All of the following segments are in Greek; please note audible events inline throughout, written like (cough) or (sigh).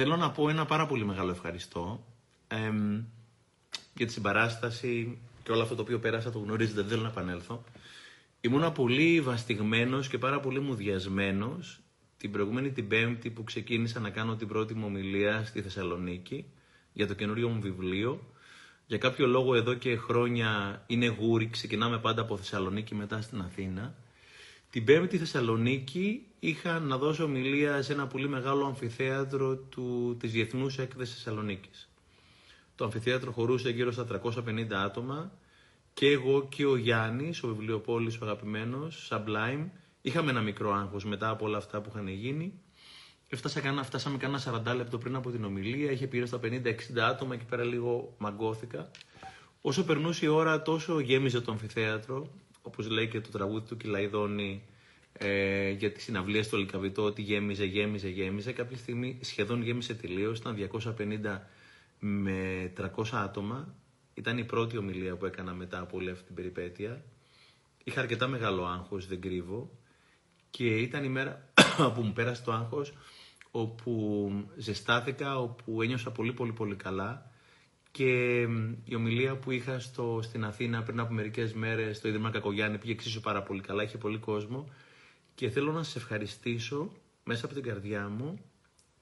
θέλω να πω ένα πάρα πολύ μεγάλο ευχαριστώ εμ, για τη συμπαράσταση και όλο αυτό το οποίο πέρασα το γνωρίζετε, δεν θέλω να επανέλθω. Ήμουνα πολύ βαστιγμένος και πάρα πολύ μουδιασμένος την προηγούμενη την Πέμπτη που ξεκίνησα να κάνω την πρώτη μου ομιλία στη Θεσσαλονίκη για το καινούριο μου βιβλίο. Για κάποιο λόγο εδώ και χρόνια είναι γούρι, ξεκινάμε πάντα από Θεσσαλονίκη μετά στην Αθήνα. Την Πέμπτη Θεσσαλονίκη είχα να δώσω ομιλία σε ένα πολύ μεγάλο αμφιθέατρο του, της Διεθνούς Έκθεσης Θεσσαλονίκης. Το αμφιθέατρο χωρούσε γύρω στα 350 άτομα και εγώ και ο Γιάννης, ο βιβλιοπόλης ο αγαπημένος, Sublime, είχαμε ένα μικρό άγχος μετά από όλα αυτά που είχαν γίνει. Έφτασα, κάνα, φτάσαμε κάνα 40 λεπτό πριν από την ομιλία, είχε πει στα 50-60 άτομα, εκεί πέρα λίγο μαγκώθηκα. Όσο περνούσε η ώρα τόσο γέμιζε το αμφιθέατρο, όπως λέει και το τραγούδι του Κυλαϊδόνη ε, για τη συναυλία στο Λικαβιτό, ότι γέμιζε, γέμιζε, γέμιζε. Κάποια στιγμή σχεδόν γέμισε τελείως, ήταν 250 με 300 άτομα. Ήταν η πρώτη ομιλία που έκανα μετά από όλη αυτή την περιπέτεια. Είχα αρκετά μεγάλο άγχος, δεν κρύβω. Και ήταν η μέρα (coughs) που μου πέρασε το άγχος, όπου ζεστάθηκα, όπου ένιωσα πολύ πολύ πολύ καλά. Και η ομιλία που είχα στο, στην Αθήνα πριν από μερικές μέρες στο Ίδρυμα Κακογιάννη πήγε εξίσου πάρα πολύ καλά, είχε πολύ κόσμο. Και θέλω να σας ευχαριστήσω μέσα από την καρδιά μου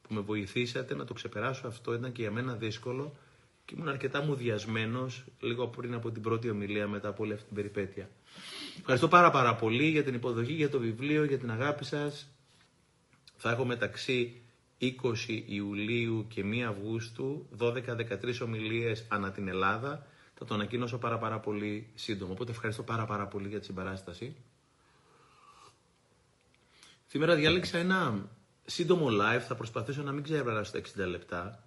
που με βοηθήσατε να το ξεπεράσω αυτό. Ήταν και για μένα δύσκολο και ήμουν αρκετά μουδιασμένος λίγο πριν από την πρώτη ομιλία μετά από όλη αυτή την περιπέτεια. Ευχαριστώ πάρα πάρα πολύ για την υποδοχή, για το βιβλίο, για την αγάπη σας. Θα έχω μεταξύ 20 Ιουλίου και 1 Αυγούστου 12-13 ομιλίες ανά την Ελλάδα. Θα το ανακοίνωσω πάρα πάρα πολύ σύντομα. Οπότε ευχαριστώ πάρα πάρα πολύ για τη συμπαράσταση. Σήμερα διάλεξα ένα σύντομο live, θα προσπαθήσω να μην ξεπεράσω τα 60 λεπτά,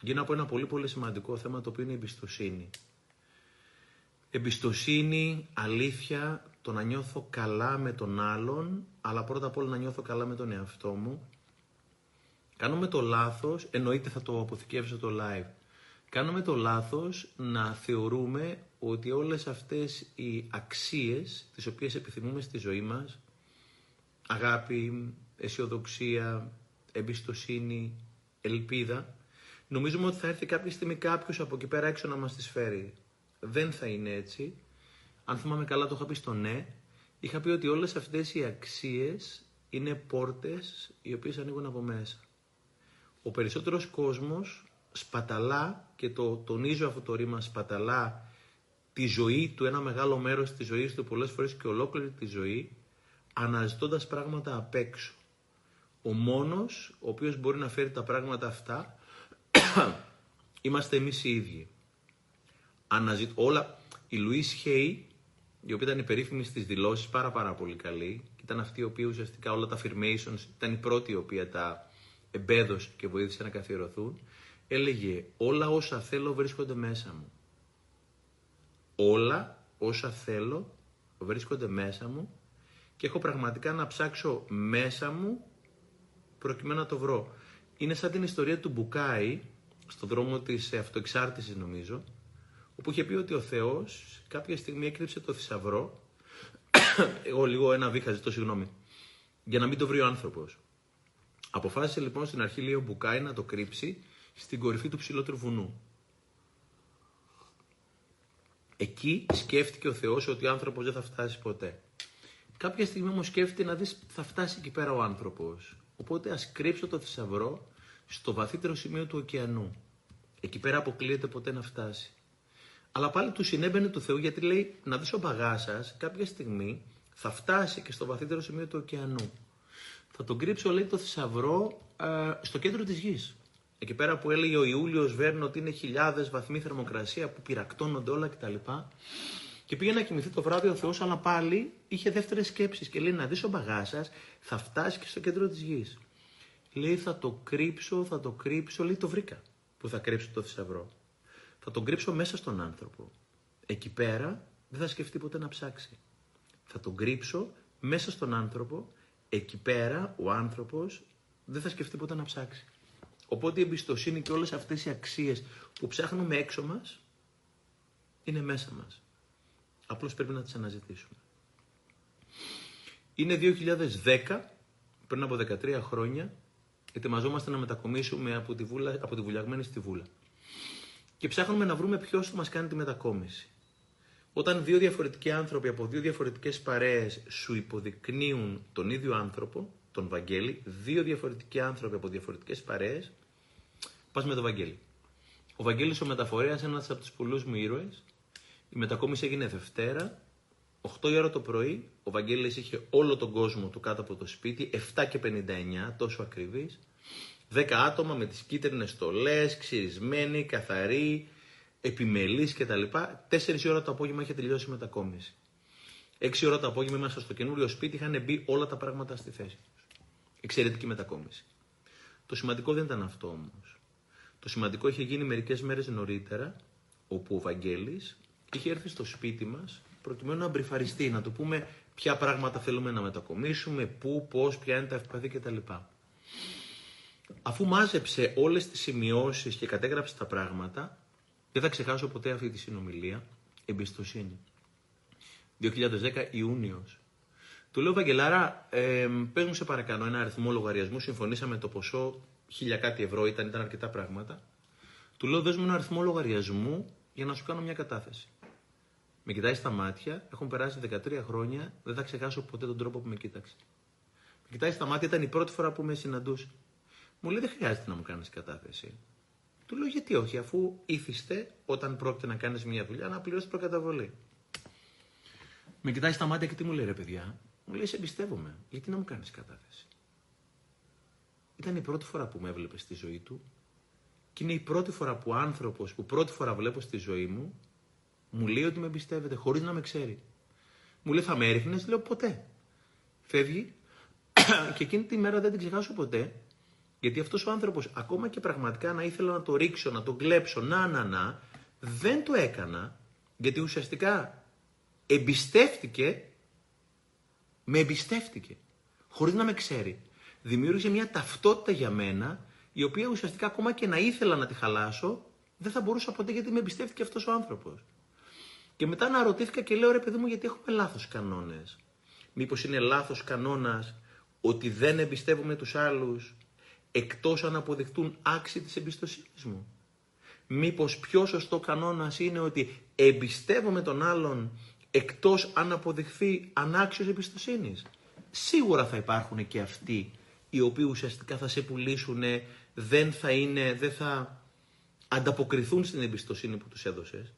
γίνω από ένα πολύ πολύ σημαντικό θέμα το οποίο είναι η εμπιστοσύνη. Εμπιστοσύνη, αλήθεια, το να νιώθω καλά με τον άλλον, αλλά πρώτα απ' όλα να νιώθω καλά με τον εαυτό μου. Κάνουμε το λάθος, εννοείται θα το αποθηκεύσω το live, κάνουμε το λάθος να θεωρούμε ότι όλες αυτές οι αξίες τις οποίες επιθυμούμε στη ζωή μας, αγάπη, αισιοδοξία, εμπιστοσύνη, ελπίδα, νομίζουμε ότι θα έρθει κάποια στιγμή κάποιος από εκεί πέρα έξω να μας τη φέρει. Δεν θα είναι έτσι. Αν θυμάμαι καλά, το είχα πει στο ναι. Είχα πει ότι όλες αυτές οι αξίες είναι πόρτες οι οποίες ανοίγουν από μέσα. Ο περισσότερος κόσμος σπαταλά, και το τονίζω αυτό το ρήμα, σπαταλά τη ζωή του, ένα μεγάλο μέρος της ζωής του, πολλές φορές και ολόκληρη τη ζωή, αναζητώντας πράγματα απ' έξω. Ο μόνος ο οποίος μπορεί να φέρει τα πράγματα αυτά (coughs) είμαστε εμείς οι ίδιοι. Αναζητ... Όλα... Η Λουίς Χέι, η οποία ήταν υπερήφημη στις δηλώσεις, πάρα πάρα πολύ καλή, και ήταν αυτή η οποία ουσιαστικά όλα τα affirmations, ήταν η πρώτη η οποία τα εμπέδωσε και βοήθησε να καθιερωθούν, έλεγε όλα όσα θέλω βρίσκονται μέσα μου. Όλα όσα θέλω βρίσκονται μέσα μου και έχω πραγματικά να ψάξω μέσα μου προκειμένου να το βρω. Είναι σαν την ιστορία του Μπουκάη, στο δρόμο της αυτοεξάρτησης νομίζω, όπου είχε πει ότι ο Θεός κάποια στιγμή έκρυψε το θησαυρό, (coughs) εγώ λίγο ένα βήχα ζητώ συγγνώμη, για να μην το βρει ο άνθρωπος. Αποφάσισε λοιπόν στην αρχή λέει ο Μπουκάη να το κρύψει στην κορυφή του ψηλότερου βουνού. Εκεί σκέφτηκε ο Θεός ότι ο άνθρωπος δεν θα φτάσει ποτέ. Κάποια στιγμή όμως σκέφτεται να δεις θα φτάσει εκεί πέρα ο άνθρωπος. Οπότε ας κρύψω το θησαυρό στο βαθύτερο σημείο του ωκεανού. Εκεί πέρα αποκλείεται ποτέ να φτάσει. Αλλά πάλι του συνέμπαινε του Θεού γιατί λέει να δεις ο παγά σας κάποια στιγμή θα φτάσει και στο βαθύτερο σημείο του ωκεανού. Θα τον κρύψω λέει το θησαυρό στο κέντρο της γης. Εκεί πέρα που έλεγε ο Ιούλιος Βέρνο ότι είναι χιλιάδες βαθμοί θερμοκρασία που πυρακτώνονται όλα κτλ. Και πήγε να κοιμηθεί το βράδυ ο Θεός, αλλά πάλι είχε δεύτερες σκέψεις. Και λέει: Να δεις ο μπαγάς σας, θα φτάσεις και στο κέντρο της γης. Λέει: Θα το κρύψω, θα το κρύψω. Λέει: Το βρήκα που θα κρύψω το θησαυρό. Θα τον κρύψω μέσα στον άνθρωπο. Εκεί πέρα δεν θα σκεφτεί ποτέ να ψάξει. Θα τον κρύψω μέσα στον άνθρωπο. Εκεί πέρα ο άνθρωπος δεν θα σκεφτεί ποτέ να ψάξει. Οπότε η εμπιστοσύνη και όλες αυτές οι αξίες που ψάχνουμε έξω μας είναι μέσα μας. Απλώς πρέπει να τις αναζητήσουμε. Είναι 2010, πριν από 13 χρόνια, και ετοιμαζόμαστε να μετακομίσουμε από τη, βούλα, από τη βουλιαγμένη στη βούλα. Και ψάχνουμε να βρούμε ποιος θα μας κάνει τη μετακόμιση. Όταν δύο διαφορετικοί άνθρωποι από δύο διαφορετικές παρέες σου υποδεικνύουν τον ίδιο άνθρωπο, τον Βαγγέλη, δύο διαφορετικοί άνθρωποι από διαφορετικές παρέες, πας με τον Βαγγέλη. Ο Βαγγέλης ο μεταφορέας, ένας από τους πολλούς μου ήρωες. Η μετακόμιση έγινε Δευτέρα, 8 η ώρα το πρωί. Ο Βαγγέλης είχε όλο τον κόσμο του κάτω από το σπίτι, 7 και 59, τόσο ακριβής. 10 άτομα με τις κίτρινες στολές, ξυρισμένοι, καθαροί, επιμελείς κτλ. 4 ώρα το απόγευμα είχε τελειώσει η μετακόμιση. 6 ώρα το απόγευμα είμαστε στο καινούριο σπίτι, είχαν μπει όλα τα πράγματα στη θέση τους. Εξαιρετική μετακόμιση. Το σημαντικό δεν ήταν αυτό όμως. Το σημαντικό είχε γίνει μερικές μέρες νωρίτερα, όπου ο Βαγγέλης είχε έρθει στο σπίτι μας προκειμένου να μπριφαριστεί, να του πούμε ποια πράγματα θέλουμε να μετακομίσουμε, πού, πώς, ποια είναι τα ευπαθή κτλ. Αφού μάζεψε όλες τις σημειώσεις και κατέγραψε τα πράγματα, δεν θα ξεχάσω ποτέ αυτή τη συνομιλία, εμπιστοσύνη. 2010 Ιούνιος. Του λέω, Βαγγελάρα, ε, πες μου σε παρακαλώ ένα αριθμό λογαριασμού, συμφωνήσαμε το ποσό, χίλια κάτι ευρώ ήταν, ήταν αρκετά πράγματα. Του λέω, δες μου ένα αριθμό λογαριασμού για να σου κάνω μια κατάθεση. Με κοιτάει στα μάτια, έχουν περάσει 13 χρόνια, δεν θα ξεχάσω ποτέ τον τρόπο που με κοίταξε. Με κοιτάει στα μάτια, ήταν η πρώτη φορά που με συναντούσε. Μου λέει: Δεν χρειάζεται να μου κάνεις κατάθεση. Του λέω: Γιατί όχι, αφού ήθιστε όταν πρόκειται να κάνεις μια δουλειά να πληρώσεις προκαταβολή. Με κοιτάει στα μάτια και τι μου λέει, ρε παιδιά. Μου λέει: Σε εμπιστεύομαι. Γιατί να μου κάνεις κατάθεση. Ήταν η πρώτη φορά που με έβλεπε στη ζωή του και είναι η πρώτη φορά που άνθρωπος που πρώτη φορά βλέπω στη ζωή μου μου λέει ότι με εμπιστεύεται χωρίς να με ξέρει. Μου λέει: Θα με έριχνες, λέω ποτέ. Φεύγει (clears throat) και εκείνη τη μέρα δεν την ξεχάσω ποτέ γιατί αυτός ο άνθρωπος, ακόμα και πραγματικά να ήθελα να το ρίξω, να το κλέψω, να, να, να, δεν το έκανα, γιατί ουσιαστικά εμπιστεύτηκε, με εμπιστεύτηκε, χωρίς να με ξέρει. Δημιούργησε μια ταυτότητα για μένα, η οποία ουσιαστικά ακόμα και να ήθελα να τη χαλάσω, δεν θα μπορούσα ποτέ γιατί με εμπιστεύτηκε αυτός ο άνθρωπος. Και μετά αναρωτήθηκα και λέω ρε παιδί μου γιατί έχουμε λάθος κανόνες; Μήπως είναι λάθος κανόνας ότι δεν εμπιστεύουμε τους άλλους εκτός αν αποδειχτούν άξιοι της εμπιστοσύνης μου. Μήπως πιο σωστό κανόνας είναι ότι εμπιστεύομαι τον άλλον εκτός αν αποδειχθεί ανάξιος εμπιστοσύνης. Σίγουρα θα υπάρχουν και αυτοί οι οποίοι ουσιαστικά θα σε πουλήσουν, δεν θα είναι, δεν θα ανταποκριθούν στην εμπιστοσύνη που τους έδωσες.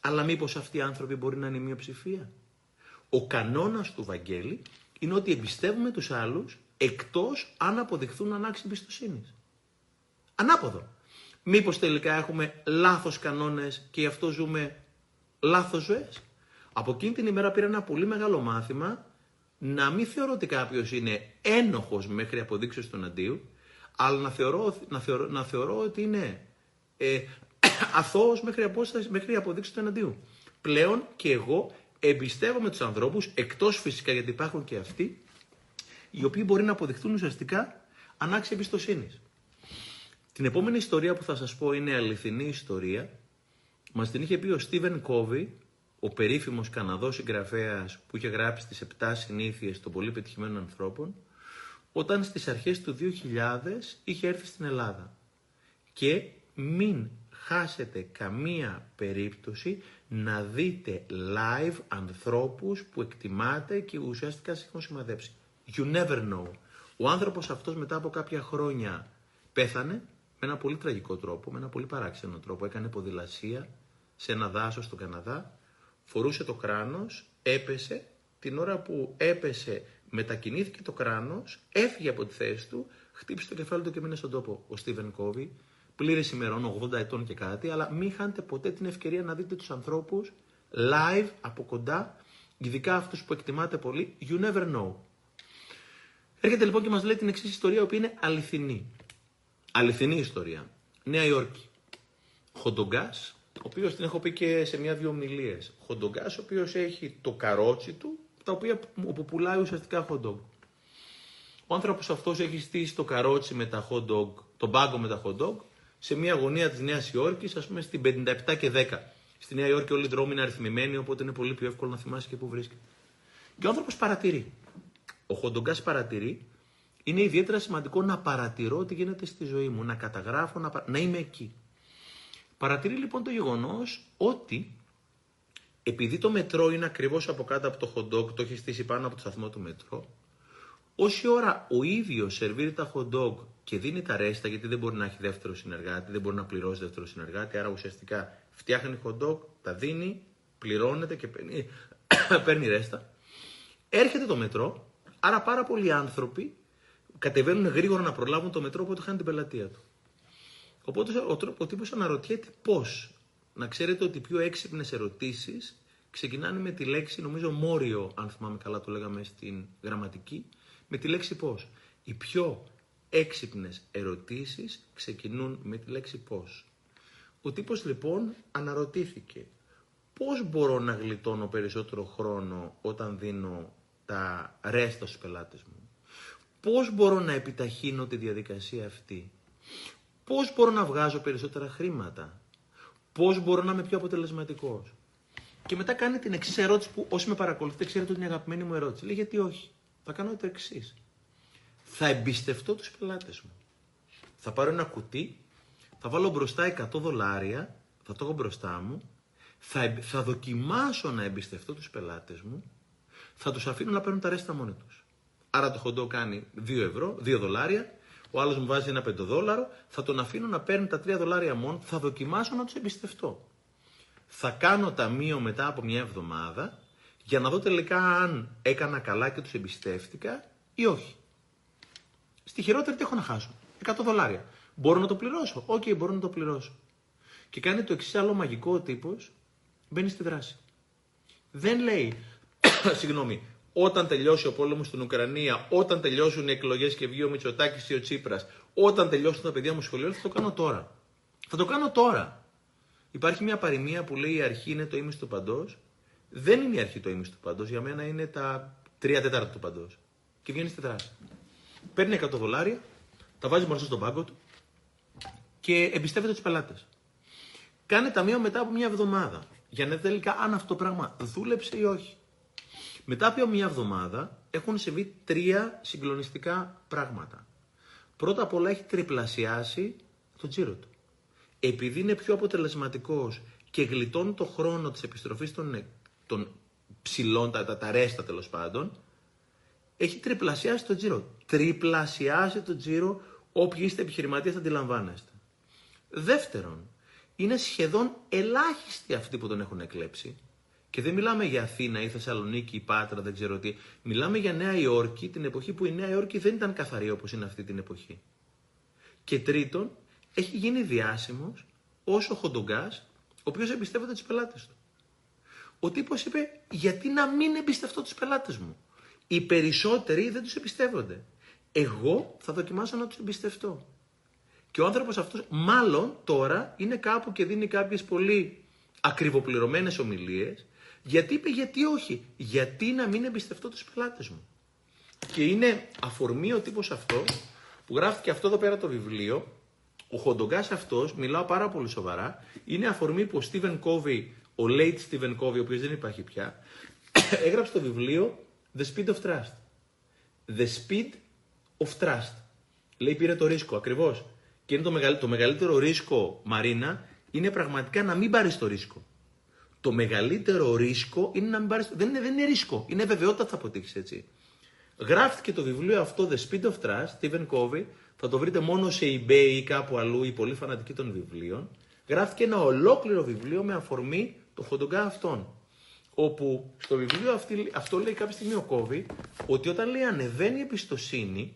Αλλά μήπως αυτοί οι άνθρωποι μπορεί να είναι μειοψηφία. Ο κανόνας του Βαγγέλη είναι ότι εμπιστεύουμε τους άλλους εκτός αν αποδειχθούν ανάξιοι εμπιστοσύνης. Ανάποδο. Μήπως τελικά έχουμε λάθος κανόνες και γι' αυτό ζούμε λάθος ζωές; Από εκείνη την ημέρα πήρα ένα πολύ μεγάλο μάθημα να μην θεωρώ ότι κάποιος είναι ένοχος μέχρι αποδείξεις του αντίου, αλλά να θεωρώ, να θεωρώ, να θεωρώ ότι είναι ε, (coughs) αθώος μέχρι, μέχρι αποδείξεις του εναντίου. Πλέον και εγώ εμπιστεύομαι τους ανθρώπους, εκτός φυσικά γιατί υπάρχουν και αυτοί, οι οποίοι μπορεί να αποδειχθούν ουσιαστικά ανάξια εμπιστοσύνης. Την επόμενη ιστορία που θα σας πω είναι αληθινή ιστορία. Μας την είχε πει ο Στίβεν Κόβι, ο περίφημος Καναδός συγγραφέας που είχε γράψει τις 7 συνήθειες των πολύ πετυχημένων ανθρώπων, όταν στις αρχές του 2000 είχε έρθει στην Ελλάδα. Και μην χάσετε καμία περίπτωση να δείτε live ανθρώπους που εκτιμάτε και ουσιαστικά σε έχουν σημαδέψει. You never know. Ο άνθρωπος αυτός μετά από κάποια χρόνια πέθανε με ένα πολύ τραγικό τρόπο, με ένα πολύ παράξενο τρόπο. Έκανε ποδηλασία σε ένα δάσος στον Καναδά, φορούσε το κράνος, έπεσε, την ώρα που έπεσε μετακινήθηκε το κράνος, έφυγε από τη θέση του, χτύπησε το κεφάλι του και μείνε στον τόπο. Ο Στίβεν Κόβι, πλήρης ημερών, 80 ετών και κάτι, αλλά μην χάνετε ποτέ την ευκαιρία να δείτε τους ανθρώπους live από κοντά, ειδικά αυτούς που εκτιμάτε πολύ, you never know. Έρχεται λοιπόν και μας λέει την εξής ιστορία, που είναι αληθινή. Αληθινή ιστορία. Νέα Υόρκη. Χοντογκάς, ο οποίος την έχω πει και σε μια-δυο ομιλίες. Χοντογκάς, ο οποίος έχει το καρότσι του, τα οποία, όπου πουλάει ουσιαστικά χοντογκ. Ο άνθρωπος αυτός έχει στήσει το καρότσι με τα hot dog, τον πάγκο με τα hot dog, σε μια γωνία της Νέας Υόρκης, ας πούμε στην 57 και 10. Στη Νέα Υόρκη όλοι οι δρόμοι είναι αριθμημένοι, οπότε είναι πολύ πιο εύκολο να θυμάσαι και πού βρίσκεται. Και ο άνθρωπος παρατηρεί. Ο Χοντογκάς παρατηρεί είναι ιδιαίτερα σημαντικό να παρατηρώ τι γίνεται στη ζωή μου, να καταγράφω, να, να είμαι εκεί. Παρατηρεί λοιπόν το γεγονός ότι επειδή το μετρό είναι ακριβώς από κάτω από το hot dog, το έχει στήσει πάνω από το σταθμό του μετρό, όση ώρα ο ίδιος σερβίρει τα hot dog και δίνει τα ρέστα, γιατί δεν μπορεί να έχει δεύτερο συνεργάτη, δεν μπορεί να πληρώσει δεύτερο συνεργάτη, άρα ουσιαστικά φτιάχνει hot dog, τα δίνει, πληρώνεται και παίρνει, (coughs) παίρνει ρέστα. Έρχεται το μετρό, άρα πάρα πολλοί άνθρωποι κατεβαίνουν γρήγορα να προλάβουν το μετρό, οπότε χάνει την πελατεία του. Οπότε ο, ο τύπος αναρωτιέται πώς. Να ξέρετε ότι οι πιο έξυπνες ερωτήσεις ξεκινάνε με τη λέξη, νομίζω μόριο, αν θυμάμαι καλά το λέγαμε στην γραμματική, με τη λέξη πώς. Οι πιο έξυπνες ερωτήσεις ξεκινούν με τη λέξη πώς. Ο τύπος λοιπόν αναρωτήθηκε πώς μπορώ να γλιτώνω περισσότερο χρόνο όταν δίνω τα ρέστα στους πελάτες μου. Πώς μπορώ να επιταχύνω τη διαδικασία αυτή; Πώς μπορώ να βγάζω περισσότερα χρήματα; Πώς μπορώ να είμαι πιο αποτελεσματικός; Και μετά κάνει την εξής ερώτηση που όσοι με παρακολουθείτε ξέρετε ότι είναι η αγαπημένη μου ερώτηση. Λέει γιατί όχι; Θα κάνω το εξής. Θα εμπιστευτώ τους πελάτες μου. Θα πάρω ένα κουτί, θα βάλω μπροστά 100 δολάρια, θα το έχω μπροστά μου, θα, θα δοκιμάσω να εμπιστευτώ τους πελάτες μου, θα τους αφήνω να παίρνουν τα ρέστα μόνοι τους. Άρα το χοντό κάνει 2 ευρώ, 2 δολάρια, ο άλλος μου βάζει ένα πεντοδόλαρο, θα τον αφήνω να παίρνει τα 3 δολάρια μόνο, θα δοκιμάσω να τους εμπιστευτώ. Θα κάνω ταμείο μετά από μια εβδομάδα για να δω τελικά αν έκανα καλά και τους εμπιστεύτηκα ή όχι. Στη χειρότερη τι έχω να χάσω; 100 δολάρια. Μπορώ να το πληρώσω; OK, okay, μπορώ να το πληρώσω. Και κάνει το εξής άλλο μαγικό ο τύπος, μπαίνει στη δράση. Δεν λέει, (coughs) συγγνώμη, όταν τελειώσει ο πόλεμος στην Ουκρανία, όταν τελειώσουν οι εκλογές και βγει ο Μητσοτάκης ή ο Τσίπρας, όταν τελειώσουν τα παιδιά μου σχολείο, θα το κάνω τώρα. Θα το κάνω τώρα. Υπάρχει μια παροιμία που λέει η αρχή είναι το ίμιση του παντός. Δεν είναι η αρχή το ίμιση του παντός. Για μένα είναι τα τρία τέταρτα του παντός. Και βγαίνει στη δράση. Παίρνει 100 δολάρια, τα βάζει μπροστά στον πάγκο του και εμπιστεύεται τους πελάτες. Κάνε ταμείο μετά από μια εβδομάδα. Για να δει τελικά αν αυτό το πράγμα δούλεψε ή όχι. Μετά από μια εβδομάδα έχουν συμβεί τρία συγκλονιστικά πράγματα. Πρώτα απ' όλα έχει τριπλασιάσει το τζίρο του. Επειδή είναι πιο αποτελεσματικός και γλιτώνει το χρόνο της επιστροφής των, των ψηλών, τα, τα, τα ρέστα τέλος πάντων, έχει τριπλασιάσει το τζίρο. Τριπλασιάσει το τζίρο όποιοι είστε επιχειρηματίες θα αντιλαμβάνεστε. Δεύτερον, είναι σχεδόν ελάχιστοι αυτοί που τον έχουν εκλέψει. Και δεν μιλάμε για Αθήνα ή Θεσσαλονίκη ή Πάτρα, δεν ξέρω τι. Μιλάμε για Νέα Υόρκη, την εποχή που η Νέα Υόρκη δεν ήταν καθαρή όπως είναι αυτή την εποχή. Και τρίτον, έχει γίνει διάσημος όσο ο Χοντογκάς, ο οποίος εμπιστεύεται τους πελάτες του. Ο τύπος είπε, γιατί να μην εμπιστευτώ τους πελάτες μου; Οι περισσότεροι δεν τους εμπιστεύονται. Εγώ θα δοκιμάσω να τους εμπιστευτώ. Και ο άνθρωπος αυτός μάλλον τώρα είναι κάπου και δίνει κάποιες πολύ ακριβοπληρωμένες ομιλίες γιατί είπε γιατί όχι; Γιατί να μην εμπιστευτώ τους πελάτες μου; Και είναι αφορμή ο τύπος αυτό που γράφτηκε αυτό εδώ πέρα το βιβλίο. Ο Χοντογκάς αυτός, μιλάω πάρα πολύ σοβαρά, είναι αφορμή που ο Στίβεν Κόβι, ο late Στίβεν Κόβι, ο οποίος δεν υπάρχει πια, (coughs) έγραψε το βιβλίο The Speed of Trust. The Speed of Trust. Λέει πήρε το ρίσκο, ακριβώς. Και είναι το μεγαλύτερο, το μεγαλύτερο ρίσκο, Μαρίνα, είναι πραγματικά να μην πάρεις το ρίσκο το μεγαλύτερο ρίσκο είναι να μην πάρει. Δεν είναι, δεν είναι ρίσκο. Είναι βεβαιότητα ότι θα αποτύχεις έτσι. Γράφτηκε το βιβλίο αυτό The Speed of Trust, Stephen Covey. Θα το βρείτε μόνο σε eBay ή κάπου αλλού, οι πολύ φανατικοί των βιβλίων. Γράφτηκε ένα ολόκληρο βιβλίο με αφορμή το χοντογκά αυτόν. Όπου στο βιβλίο αυτή, αυτό λέει κάποια στιγμή ο Κόβι ότι όταν λέει ανεβαίνει η εμπιστοσύνη,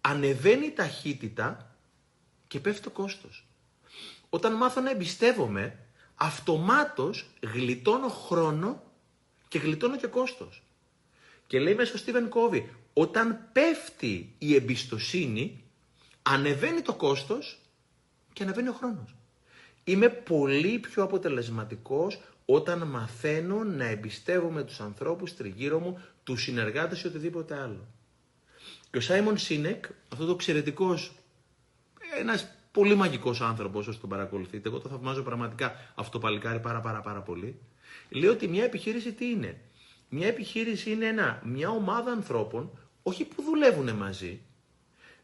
ανεβαίνει η ταχύτητα και πέφτει το κόστος. Όταν μάθω να εμπιστεύομαι, αυτομάτως γλιτώνω χρόνο και γλιτώνω και κόστος. Και λέει μέσα ο Στίβεν Κόβι, όταν πέφτει η εμπιστοσύνη, ανεβαίνει το κόστος και ανεβαίνει ο χρόνος. Είμαι πολύ πιο αποτελεσματικός όταν μαθαίνω να εμπιστεύομαι τους ανθρώπους τριγύρω μου, τους συνεργάτες ή οτιδήποτε άλλο. Και ο Σάιμον Σίνεκ, αυτό το εξαιρετικός, ένας Πολύ μαγικός άνθρωπος όσο τον παρακολουθείτε. Εγώ το θαυμάζω πραγματικά αυτό το παλικάρι πάρα, πάρα, πάρα πολύ. Λέω ότι μια επιχείρηση τι είναι; Μια επιχείρηση είναι ένα, μια ομάδα ανθρώπων όχι που δουλεύουν μαζί.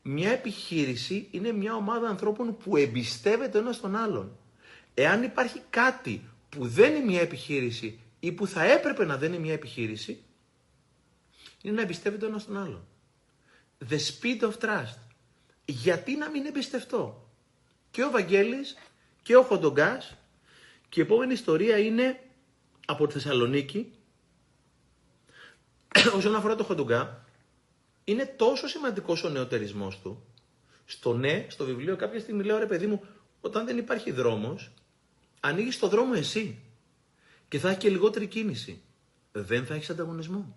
Μια επιχείρηση είναι μια ομάδα ανθρώπων που εμπιστεύεται ο ένας τον άλλον. Εάν υπάρχει κάτι που δεν είναι μια επιχείρηση ή που θα έπρεπε να δεν είναι μια επιχείρηση, είναι να εμπιστεύεται ο ένας τον άλλον. The speed of trust. Γιατί να μην εμπιστευτώ; Και ο Βαγγέλης και ο Χοντογκάς και η επόμενη ιστορία είναι από τη Θεσσαλονίκη. (clears throat) Όσον αφορά το Χοντογκά, είναι τόσο σημαντικός ο νεοτερισμός του. Στο ναι, στο βιβλίο, κάποια στιγμή λέω ρε παιδί μου, όταν δεν υπάρχει δρόμος, ανοίγεις το δρόμο εσύ. Και θα έχει και λιγότερη κίνηση. Δεν θα έχεις ανταγωνισμό.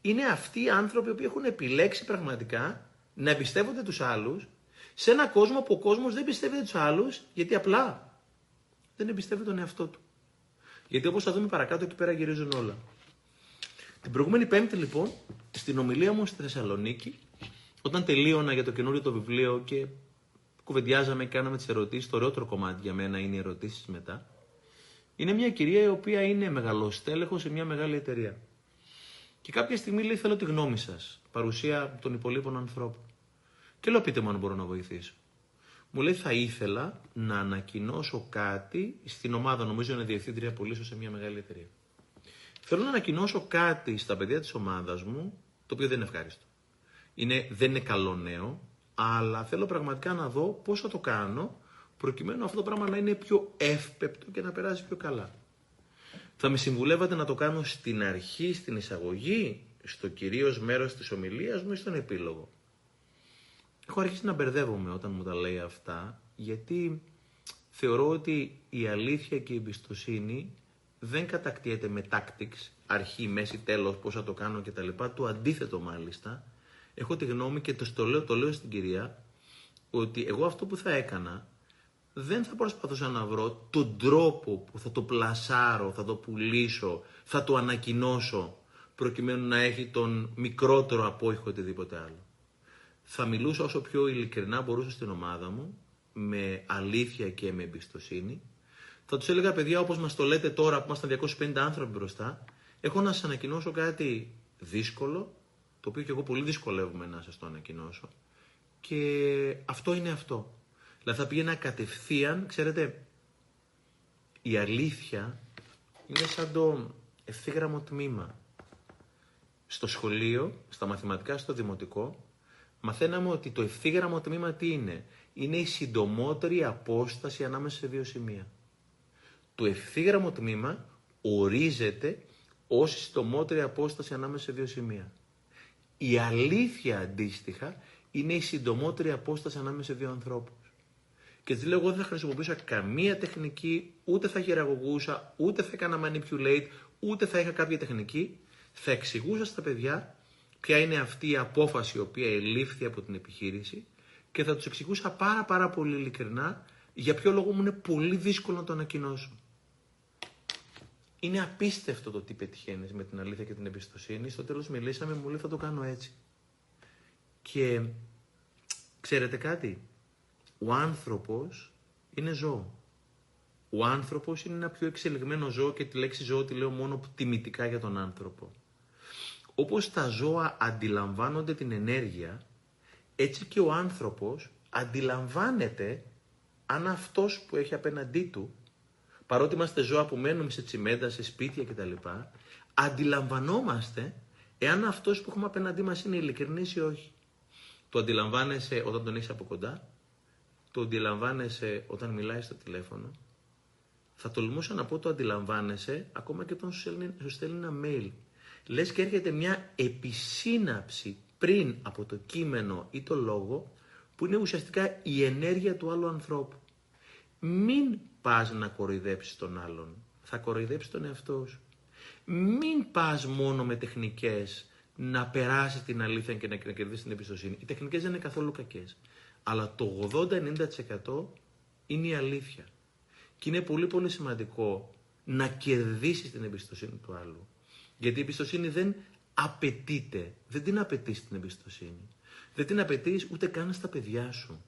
Είναι αυτοί οι άνθρωποι που έχουν επιλέξει πραγματικά να εμπιστεύονται τους άλλους σε ένα κόσμο που ο κόσμος δεν πιστεύεται τους άλλους γιατί απλά δεν εμπιστεύεται τον εαυτό του. Γιατί όπως θα δούμε παρακάτω, εκεί πέρα γυρίζουν όλα. Την προηγούμενη Πέμπτη, λοιπόν, στην ομιλία μου στη Θεσσαλονίκη, όταν τελείωνα για το καινούριο το βιβλίο και κουβεντιάζαμε και κάναμε τις ερωτήσεις, το ωραιότερο κομμάτι για μένα είναι οι ερωτήσεις μετά. Είναι μια κυρία η οποία είναι μεγαλοστέλεχο σε μια μεγάλη εταιρεία. Και κάποια στιγμή λέει: Θέλω τη γνώμη σας, παρουσία των υπολείπων ανθρώπων. Και λέω: Πείτε μου αν μπορώ να βοηθήσω. Μου λέει: Θα ήθελα να ανακοινώσω κάτι στην ομάδα, νομίζω είναι διευθύντρια πολύ σε μια μεγάλη εταιρεία. Θέλω να ανακοινώσω κάτι στα παιδιά της ομάδας μου, το οποίο δεν είναι ευχάριστο. Είναι, δεν είναι καλό νέο, αλλά θέλω πραγματικά να δω πώς θα το κάνω, προκειμένου αυτό το πράγμα να είναι πιο εύπεπτο και να περάσει πιο καλά. Θα με συμβουλεύατε να το κάνω στην αρχή, στην εισαγωγή, στο κυρίως μέρος της ομιλίας μου ή στον επίλογο; Έχω αρχίσει να μπερδεύομαι όταν μου τα λέει αυτά, γιατί θεωρώ ότι η αλήθεια και η εμπιστοσύνη δεν κατακτιέται με tactics, αρχή, μέση, τέλος, πώς θα το κάνω κτλ. Το αντίθετο μάλιστα. Έχω τη γνώμη και το, το, λέω, το λέω στην κυρία ότι εγώ αυτό που θα έκανα δεν θα προσπαθούσα να βρω τον τρόπο που θα το πλασάρω, θα το πουλήσω, θα το ανακοινώσω προκειμένου να έχει τον μικρότερο απόϊχο οτιδήποτε άλλο. Θα μιλούσα όσο πιο ειλικρινά μπορούσα στην ομάδα μου, με αλήθεια και με εμπιστοσύνη θα τους έλεγα, παιδιά, όπως μας το λέτε τώρα που ήμασταν 250 άνθρωποι μπροστά, έχω να σας ανακοινώσω κάτι δύσκολο, το οποίο και εγώ πολύ δυσκολεύομαι να σας το ανακοινώσω. Και αυτό είναι αυτό. Δηλαδή θα πήγαινα κατευθείαν, ξέρετε, η αλήθεια είναι σαν το ευθύγραμμο τμήμα. Στο σχολείο, στα μαθηματικά, στο δημοτικό, μαθαίναμε ότι το ευθύγραμμο τμήμα τι είναι; Είναι η συντομότερη απόσταση ανάμεσα σε δύο σημεία το ευθύγραμμο τμήμα ορίζεται ως η συντομότερη απόσταση ανάμεσα σε δύο σημεία. Η αλήθεια αντίστοιχα είναι η συντομότερη απόσταση ανάμεσα σε δύο ανθρώπους. Και έτσι λέω, εγώ δεν θα χρησιμοποιούσα καμία τεχνική, ούτε θα χειραγωγούσα, ούτε θα έκανα manipulate, ούτε θα είχα κάποια τεχνική. Θα εξηγούσα στα παιδιά ποια είναι αυτή η απόφαση η οποία ελήφθη από την επιχείρηση και θα τους εξηγούσα πάρα πάρα πολύ ειλικρινά για ποιο λόγο μου είναι πολύ δύσκολο να το ανακοινώσω. Είναι απίστευτο το τι πετυχαίνεις με την αλήθεια και την εμπιστοσύνη. Στο τέλος μιλήσαμε, μου λέει θα το κάνω έτσι. Και ξέρετε κάτι, ο άνθρωπος είναι ζώο. Ο άνθρωπος είναι ένα πιο εξελιγμένο ζώο και τη λέξη ζώο τη λέω μόνο τιμητικά για τον άνθρωπο. Όπως τα ζώα αντιλαμβάνονται την ενέργεια, έτσι και ο άνθρωπος αντιλαμβάνεται αν αυτός που έχει απέναντί του παρότι είμαστε ζώα που μένουμε σε τσιμέντα, σε σπίτια κτλ., αντιλαμβανόμαστε εάν αυτός που έχουμε απέναντί μας είναι ειλικρινής ή όχι. Το αντιλαμβάνεσαι όταν τον έχεις από κοντά, το αντιλαμβάνεσαι όταν μιλάει στο τηλέφωνο. Θα τολμούσα να πω το αντιλαμβάνεσαι ακόμα και όταν σου στέλνει, ένα mail. Λες και έρχεται μια επισύναψη πριν από το κείμενο ή το λόγο που είναι ουσιαστικά η ενέργεια του άλλου ανθρώπου. Μην πας να κοροϊδέψεις τον άλλον. Θα κοροϊδέψεις τον εαυτό σου. Μην πας μόνο με τεχνικές να περάσεις την αλήθεια και να κερδίσεις την εμπιστοσύνη. Οι τεχνικές δεν είναι καθόλου κακές. Αλλά το 80-90% είναι η αλήθεια. Και είναι πολύ πολύ σημαντικό να κερδίσεις την εμπιστοσύνη του άλλου. Γιατί η εμπιστοσύνη δεν απαιτείται. Δεν την απαιτείς την εμπιστοσύνη. Δεν την απαιτείς ούτε καν στα παιδιά σου.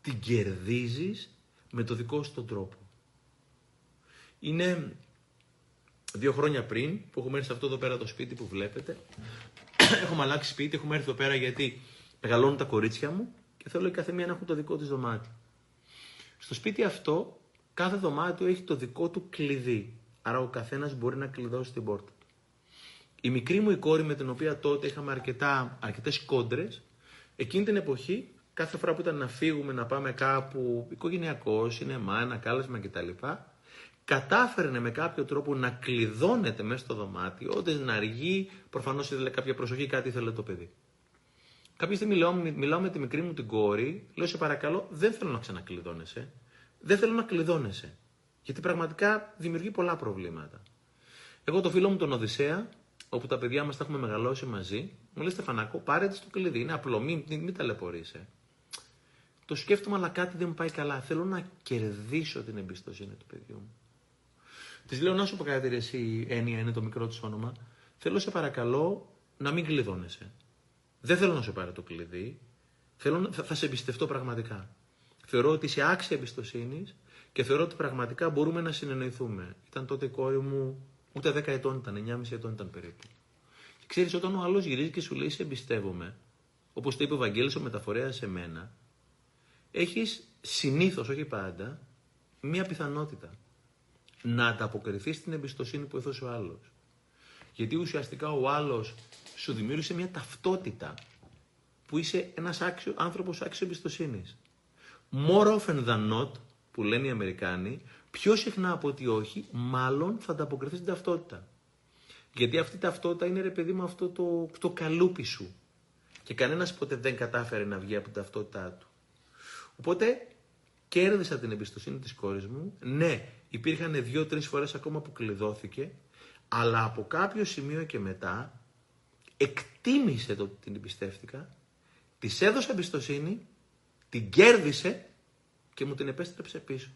Την κερδίζεις με το δικό σου τον τρόπο. Είναι δύο χρόνια πριν που έχω μένει σε αυτό εδώ πέρα το σπίτι που βλέπετε (coughs) έχουμε αλλάξει σπίτι, έχουμε έρθει εδώ πέρα γιατί μεγαλώνουν τα κορίτσια μου και θέλω η κάθε μία να έχουν το δικό της δωμάτιο. Στο σπίτι αυτό, κάθε δωμάτιο έχει το δικό του κλειδί. Άρα ο καθένας μπορεί να κλειδώσει την πόρτα. Η μικρή μου η κόρη με την οποία τότε είχαμε αρκετά, αρκετές κόντρες, εκείνη την εποχή, κάθε φορά που ήταν να φύγουμε, να πάμε κάπου οικογενειακός, σινεμά, ένα κάλεσμα κτλ. Κατάφερνε με κάποιο τρόπο να κλειδώνεται μέσα στο δωμάτιο, όταν να αργεί, προφανώς ήθελε κάποια προσοχή, κάτι ήθελε το παιδί. Κάποια στιγμή μιλάω, μιλάω με τη μικρή μου την κόρη, λέω σε παρακαλώ, δεν θέλω να ξανακλειδώνεσαι. Δεν θέλω να κλειδώνεσαι. Γιατί πραγματικά δημιουργεί πολλά προβλήματα. Εγώ το φίλο μου τον Οδυσσέα, όπου τα παιδιά μας τα έχουμε μεγαλώσει μαζί, μου λέει Στεφανάκο, πάρε τη το κλειδί. Είναι απλό, μην, μην, μην ταλαιπωρείσαι. Το σκέφτομαι, αλλά κάτι δεν μου πάει καλά. Θέλω να κερδίσω την εμπιστοσύνη του παιδιού μου. Της λέω να σου πω κάτι, εσύ έννοια είναι το μικρό της όνομα. Θέλω σε παρακαλώ να μην κλειδώνεσαι. Δεν θέλω να σου πάρω το κλειδί. Θέλω, θα, θα σε εμπιστευτώ πραγματικά. Θεωρώ ότι είσαι άξια εμπιστοσύνης και θεωρώ ότι πραγματικά μπορούμε να συνεννοηθούμε. Ήταν τότε η κόρη μου, ούτε 10 ετών ήταν, 9,5 ετών ήταν περίπου. Και ξέρεις, όταν ο άλλος γυρίζει και σου λέει Σε εμπιστεύομαι, όπως το είπε ο Βαγγέλης ο μεταφορέας σε μένα, έχεις συνήθως, όχι πάντα, μία πιθανότητα να ανταποκριθείς στην εμπιστοσύνη που έδωσε ο άλλος. Γιατί ουσιαστικά ο άλλος σου δημιούργησε μια ταυτότητα που είσαι ένας άξιο, άνθρωπος άξιος εμπιστοσύνης. More often than not, που λένε οι Αμερικάνοι, πιο συχνά από ότι όχι, μάλλον θα ανταποκριθεί στην ταυτότητα. Γιατί αυτή η ταυτότητα είναι ρε παιδί μου αυτό το, το καλούπι σου. Και κανένας ποτέ δεν κατάφερε να βγει από την ταυτότητά του. Οπότε κέρδισα την εμπιστοσύνη της κόρης μου. Ναι, υπήρχαν δύο-τρεις φορές ακόμα που κλειδώθηκε, αλλά από κάποιο σημείο και μετά εκτίμησε το ότι την εμπιστεύτηκα, της έδωσα εμπιστοσύνη, την κέρδισε και μου την επέστρεψε πίσω.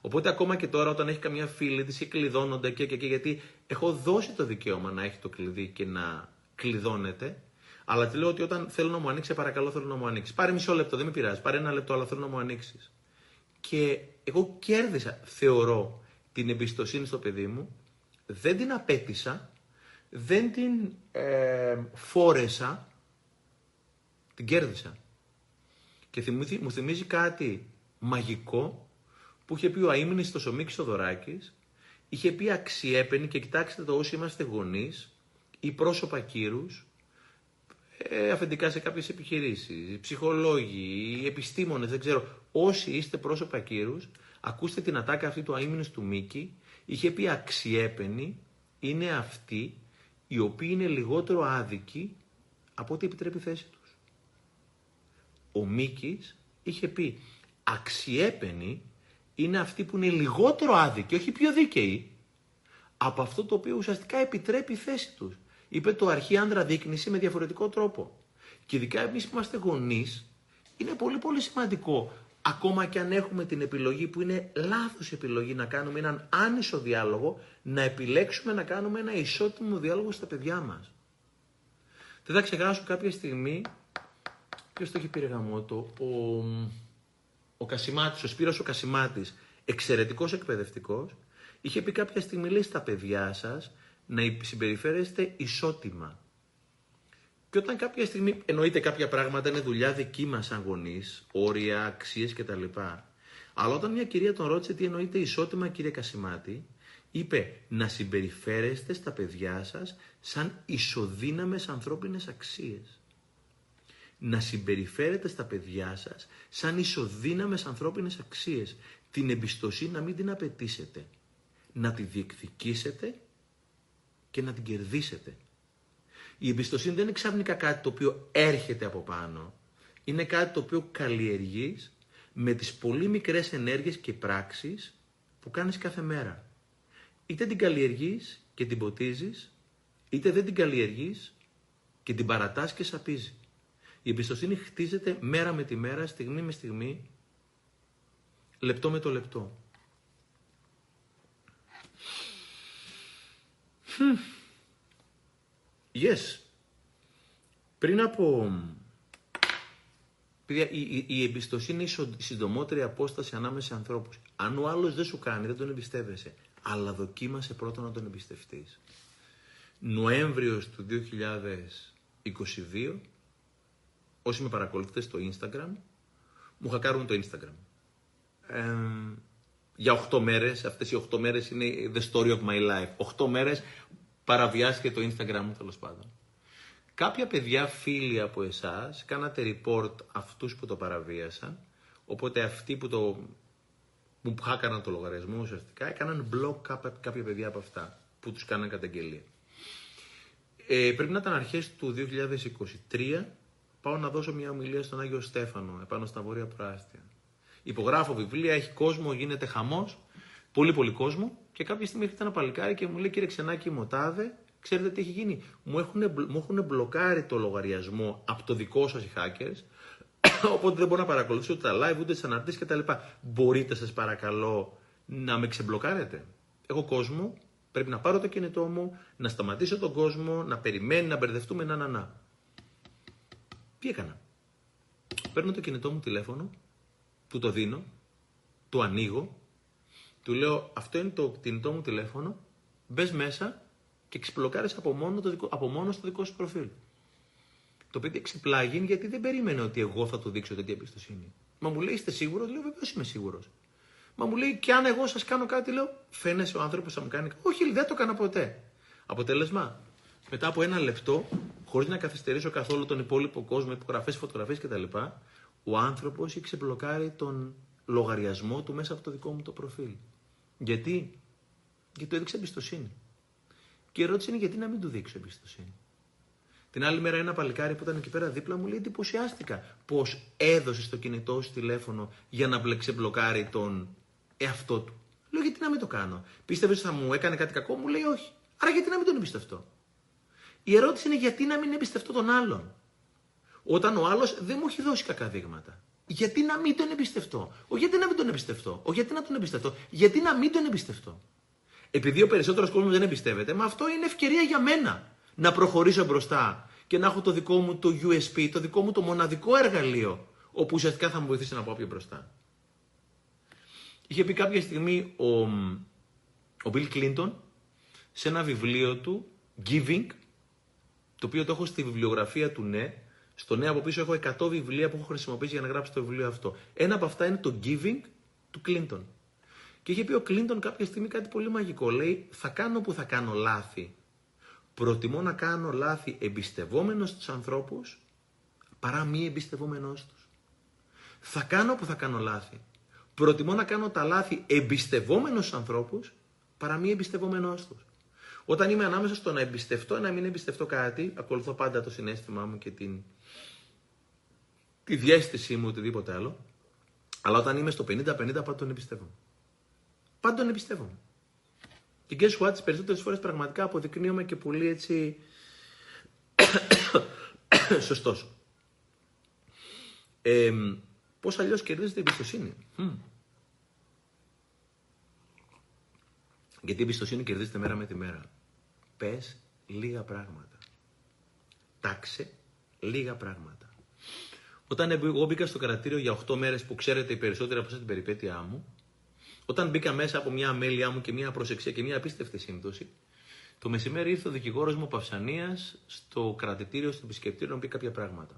Οπότε ακόμα και τώρα όταν έχει καμιά φίλη της ή κλειδώνονται και, και, και γιατί έχω δώσει το δικαίωμα να έχει το κλειδί και να κλειδώνεται, αλλά τη λέω ότι όταν θέλω να μου ανοίξει, παρακαλώ θέλω να μου ανοίξεις. Πάρε μισό λεπτό, δεν με πειράζει. Πάρε ένα λεπτό, αλλά θέλω να μου ανοίξεις. Και εγώ κέρδισα, θεωρώ, την εμπιστοσύνη στο παιδί μου, δεν την απέτησα, δεν την ε, φόρεσα, την κέρδισα. Και μου θυμίζει κάτι μαγικό που είχε πει ο αείμνης στο Σομίκης Θοδωράκης, είχε πει αξιέπαινη και κοιτάξτε το όσοι είμαστε γονείς ή πρόσωπα κύρους, ε, αφεντικά σε κάποιες επιχειρήσεις, ψυχολόγοι, επιστήμονες, δεν ξέρω, όσοι είστε πρόσωπα κύρους, ακούστε την ατάκα αυτή του αείμνης του Μίκη, είχε πει αξιέπαινη είναι αυτοί οι οποίοι είναι λιγότερο άδικοι από ό,τι επιτρέπει η θέση τους. Ο Μίκης είχε πει αξιέπαινοι είναι αυτοί που είναι λιγότερο άδικοι, όχι πιο δίκαιοι, από αυτό το οποίο ουσιαστικά επιτρέπει η θέση τους. Είπε το αρχή άντρα δείκνηση με διαφορετικό τρόπο. Και ειδικά εμείς που είμαστε γονείς, είναι πολύ πολύ σημαντικό ακόμα και αν έχουμε την επιλογή που είναι λάθος επιλογή να κάνουμε έναν άνισο διάλογο, να επιλέξουμε να κάνουμε ένα ισότιμο διάλογο στα παιδιά μας. Δεν θα ξεχάσω κάποια στιγμή, ποιος το έχει πει το, ο, ο Κασιμάτης, ο Σπύρος ο Κασιμάτης, εξαιρετικός εκπαιδευτικός, είχε πει κάποια στιγμή, λέει στα παιδιά σας, να συμπεριφέρεστε ισότιμα. Και όταν κάποια στιγμή, εννοείται κάποια πράγματα είναι δουλειά δική μας σαν γονείς, όρια, αξίες κτλ. Αλλά όταν μια κυρία τον ρώτησε τι εννοείται ισότιμα κύριε Κασιμάτη, είπε να συμπεριφέρεστε στα παιδιά σας σαν ισοδύναμες ανθρώπινες αξίες. Να συμπεριφέρετε στα παιδιά σας σαν ισοδύναμες ανθρώπινες αξίες. Την εμπιστοσύνη να μην την απαιτήσετε. Να τη διεκδικήσετε και να την κερδίσετε. Η εμπιστοσύνη δεν είναι ξαφνικά κάτι το οποίο έρχεται από πάνω. Είναι κάτι το οποίο καλλιεργείς με τις πολύ μικρές ενέργειες και πράξεις που κάνεις κάθε μέρα. Είτε την καλλιεργείς και την ποτίζεις, είτε δεν την καλλιεργείς και την παρατάς και σαπίζεις. Η εμπιστοσύνη χτίζεται μέρα με τη μέρα, στιγμή με στιγμή, λεπτό με το λεπτό. Yes. Πριν από... η, η, η εμπιστοσύνη είναι η συντομότερη απόσταση ανάμεσα σε ανθρώπους. Αν ο άλλος δεν σου κάνει, δεν τον εμπιστεύεσαι. Αλλά δοκίμασε πρώτα να τον εμπιστευτείς. Νοέμβριος του 22, όσοι με παρακολουθείτε στο Instagram, μου χακάρουν το Instagram. Ε, για 8 μέρες, αυτές οι 8 μέρες είναι the story of my life. 8 μέρες παραβιάστηκε το Instagram μου τέλος πάντων. Κάποια παιδιά φίλοι από εσάς κάνατε report αυτούς που το παραβίασαν, οπότε αυτοί που το που χάκαναν το λογαριασμό ουσιαστικά έκαναν blog κάποια παιδιά από αυτά που τους κάναν καταγγελία. Ε, πρέπει να ήταν αρχές του 2023 πάω να δώσω μια ομιλία στον Άγιο Στέφανο επάνω στα Βόρεια Προάστια. Υπογράφω βιβλία, έχει κόσμο, γίνεται χαμός, πολύ πολύ κόσμο και κάποια στιγμή έρχεται ένα παλικάρι και μου λέει κύριε Ξενάκη Μοτάδε, ξέρετε τι έχει γίνει; Μου έχουν, μου έχουν μπλοκάρει το λογαριασμό από το δικό σας οι hackers (coughs) Οπότε δεν μπορώ να παρακολουθήσω ούτε τα live ούτε τις αναρτήσεις κτλ. Μπορείτε, σας παρακαλώ, να με ξεμπλοκάρετε. Έχω κόσμο, πρέπει να πάρω το κινητό μου, να σταματήσω τον κόσμο, να περιμένει, να μπερδευτούμε, να, να, να. Τι έκανα; Παίρνω το κινητό μου τηλέφωνο, του το δίνω, το ανοίγω, του λέω αυτό είναι το κινητό μου τηλέφωνο, μπες μέσα και ξεπλοκάρεις από μόνο, το δικό, από μόνος στο δικό σου προφίλ. Το παιδί ξεπλάγει γιατί δεν περίμενε ότι εγώ θα του δείξω τέτοια εμπιστοσύνη. Μα μου λέει, είστε σίγουρος, λέω βεβαίως είμαι σίγουρος. Μα μου λέει, και αν εγώ σας κάνω κάτι, λέω, φαίνεσαι ο άνθρωπος θα μου κάνει κάτι. Όχι, δεν το έκανα ποτέ. Αποτέλεσμα, μετά από ένα λεπτό, χωρίς να καθυστερήσω καθόλου τον υπόλοιπο κόσμο, υπογραφές, φωτογραφίες κτλ., ο άνθρωπος έχει ξεπλοκάρει τον λογαριασμό του μέσα από το δικό μου το προφίλ. Γιατί; Γιατί του έδειξε εμπιστοσύνη. Και η ερώτηση είναι γιατί να μην του δείξω εμπιστοσύνη. Την άλλη μέρα ένα παλικάρι που ήταν εκεί πέρα δίπλα μου λέει εντυπωσιάστηκα πώ έδωσε το κινητό σου τηλέφωνο για να ξεμπλοκάρει τον εαυτό του. Λέω γιατί να μην το κάνω. Πίστευες ότι θα μου έκανε κάτι κακό, μου λέει όχι. Άρα γιατί να μην τον εμπιστευτώ. Η ερώτηση είναι γιατί να μην εμπιστευτώ τον άλλον. Όταν ο άλλος δεν μου έχει δώσει κακά δείγματα. Γιατί να μην τον εμπιστευτώ; Ο γιατί να μην τον εμπιστευτώ; Ο γιατί να τον εμπιστευτώ; Γιατί να μην τον εμπιστευτώ; Επειδή ο περισσότερος κόσμος δεν εμπιστεύεται, μα αυτό είναι ευκαιρία για μένα να προχωρήσω μπροστά και να έχω το δικό μου το USP, το δικό μου το μοναδικό εργαλείο, όπου ουσιαστικά θα μου βοηθήσει να πάω πιο μπροστά. Είχε πει κάποια στιγμή ο, ο Bill Clinton σε ένα βιβλίο του, Giving, το οποίο το έχω στη βιβλιογραφία του ναι, στο ναι από πίσω έχω 100 βιβλία που έχω χρησιμοποιήσει για να γράψω το βιβλίο αυτό. Ένα από αυτά είναι το Giving του Clinton. Και είχε πει ο Clinton κάποια στιγμή κάτι πολύ μαγικό. Λέει, θα κάνω που θα κάνω λάθη προτιμώ να κάνω λάθη εμπιστευόμενος στους ανθρώπους παρά μη εμπιστευόμενος τους. Θα κάνω που θα κάνω λάθη. Προτιμώ να κάνω τα λάθη εμπιστευόμενος στους ανθρώπους παρά μη εμπιστευόμενος τους. Όταν είμαι ανάμεσα στο να εμπιστευτώ ή να μην εμπιστευτώ κάτι, ακολουθώ πάντα το συνέστημά μου και την, τη διέστησή μου οτιδήποτε άλλο. Αλλά όταν είμαι στο 50-50 πάντα τον εμπιστεύω. Πάντα τον εμπιστεύω. Και guess what, τις περισσότερες φορές πραγματικά αποδεικνύομαι και πολύ έτσι (coughs) σωστός. Ε, πώς αλλιώς κερδίζετε εμπιστοσύνη; Γιατί η εμπιστοσύνη κερδίζετε μέρα με τη μέρα. Πες λίγα πράγματα. Τάξε λίγα πράγματα. Όταν εγώ μπήκα στο κρατήριο για 8 μέρες που ξέρετε οι περισσότεροι από εσάς την περιπέτειά μου, όταν μπήκα μέσα από μια αμέλειά μου και μια προσεξία και μια απίστευτη σύμπτωση, το μεσημέρι ήρθε ο δικηγόρος μου Παυσανίας στο κρατητήριο, στο επισκεπτήριο να πει κάποια πράγματα.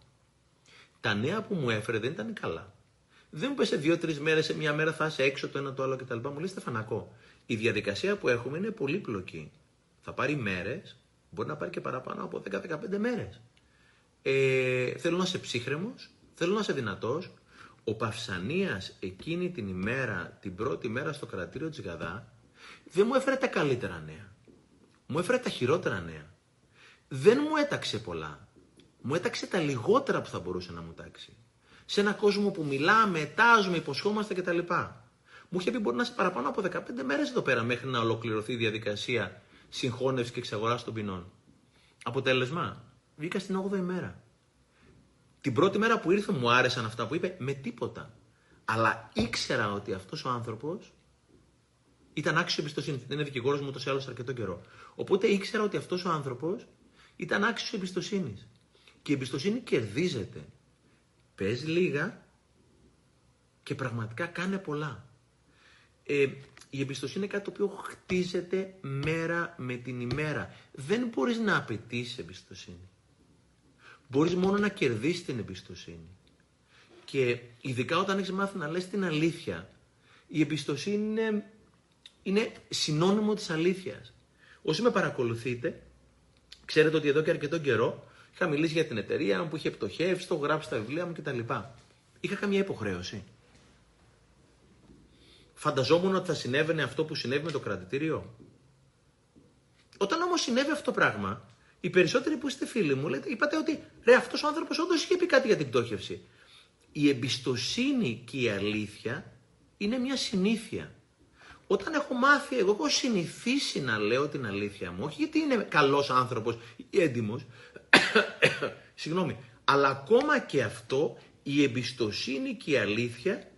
Τα νέα που μου έφερε δεν ήταν καλά. Δεν μου πέσε δύο-τρει μέρες, σε μια μέρα θα είσαι έξω το ένα το άλλο κτλ. Μου λέει Στεφανακό, η διαδικασία που έχουμε είναι πολύπλοκη. Θα πάρει μέρες, μπορεί να πάρει και παραπάνω από 10-15 μέρες. Ε, θέλω να είσαι ψύχρεμος, θέλω να είσαι δυνατός, ο Παυσανίας εκείνη την ημέρα, την πρώτη μέρα στο κρατήριο της Γαδά, δεν μου έφερε τα καλύτερα νέα. Μου έφερε τα χειρότερα νέα. Δεν μου έταξε πολλά. Μου έταξε τα λιγότερα που θα μπορούσε να μου τάξει. Σε ένα κόσμο που μιλάμε, ετάζουμε, υποσχόμαστε κτλ. Μου είχε πει μπορεί να είσαι παραπάνω από 15 μέρες εδώ πέρα μέχρι να ολοκληρωθεί η διαδικασία συγχώνευσης και εξαγοράς των ποινών. Αποτέλεσμα, βγήκα στην 8η μέρα. Την πρώτη μέρα που ήρθε μου άρεσαν αυτά που είπε με τίποτα. Αλλά ήξερα ότι αυτός ο άνθρωπος ήταν άξιο εμπιστοσύνη. Είναι δικηγόρος μου ούτω ή άλλως αρκετό καιρό. Οπότε ήξερα ότι αυτός ο άνθρωπος ήταν άξιος εμπιστοσύνης. Και η εμπιστοσύνη κερδίζεται. Πες λίγα και πραγματικά κάνε πολλά. Ε, η εμπιστοσύνη είναι κάτι το οποίο χτίζεται μέρα με την ημέρα. Δεν μπορείς να απαιτήσει εμπιστοσύνη. Μπορείς μόνο να κερδίσεις την εμπιστοσύνη. Και ειδικά όταν έχεις μάθει να λες την αλήθεια, η εμπιστοσύνη είναι, είναι συνώνυμο της αλήθειας. Όσοι με παρακολουθείτε, ξέρετε ότι εδώ και αρκετό καιρό είχα μιλήσει για την εταιρεία μου που είχε πτωχεύσει, το γράψει στα βιβλία μου κτλ. Είχα καμία υποχρέωση. Φανταζόμουν ότι θα συνέβαινε αυτό που συνέβη με το κρατητήριο. Όταν όμως συνέβη αυτό το πράγμα, οι περισσότεροι που είστε φίλοι μου λέτε, είπατε ότι ρε, αυτός ο άνθρωπος όντως είχε πει κάτι για την πτώχευση. Η εμπιστοσύνη και η αλήθεια είναι μια συνήθεια. Όταν έχω μάθει, εγώ έχω συνηθίσει να λέω την αλήθεια μου, όχι γιατί είναι καλός άνθρωπος ή έντιμος, (coughs) συγγνώμη, αλλά ακόμα και αυτό η εμπιστοσύνη και η αλήθεια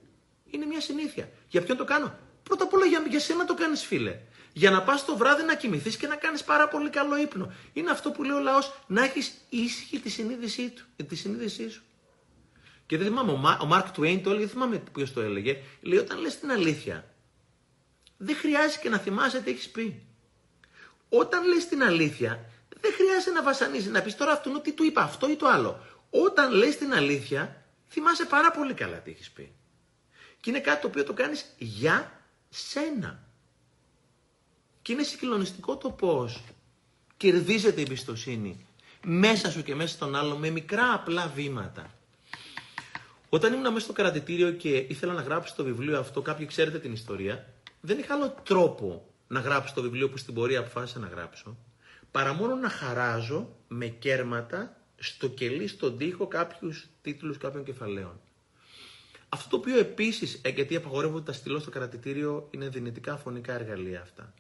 είναι μια συνήθεια. Για ποιον το κάνω; Πρώτα απ' όλα για, για σένα το κάνεις, φίλε. Για να πας το βράδυ να κοιμηθείς και να κάνεις πάρα πολύ καλό ύπνο. Είναι αυτό που λέει ο λαός, να έχεις ήσυχη τη συνείδησή, του, ε, τη συνείδησή σου. Και δεν θυμάμαι, ο Μάρκ Τουέιν το έλεγε, δεν θυμάμαι ποιος το έλεγε. Λέει, όταν λες την αλήθεια, δεν χρειάζεται και να θυμάσαι τι έχεις πει. Όταν λες την αλήθεια, δεν χρειάζεται να βασανίζεις, να πεις τώρα αυτόν τι του είπα, αυτό ή το άλλο. Όταν λες την αλήθεια, θυμάσαι πάρα πολύ καλά τι έχεις πει. Και είναι κάτι το οποίο το κάνεις για σένα. Και είναι συγκλονιστικό το πώς κερδίζεται η εμπιστοσύνη μέσα σου και μέσα στον άλλο με μικρά απλά βήματα. Όταν ήμουν μέσα στο κρατητήριο και ήθελα να γράψω το βιβλίο αυτό, κάποιοι ξέρετε την ιστορία, δεν είχα άλλο τρόπο να γράψω το βιβλίο που στην πορεία αποφάσισα να γράψω, παρά μόνο να χαράζω με κέρματα στο κελί, στον τοίχο κάποιους τίτλους κάποιων κεφαλαίων. Αυτό το οποίο επίσης, ε, γιατί απαγορεύονται τα στυλό στο κρατητήριο, είναι δυνητικά φωνικά εργαλεία αυτά.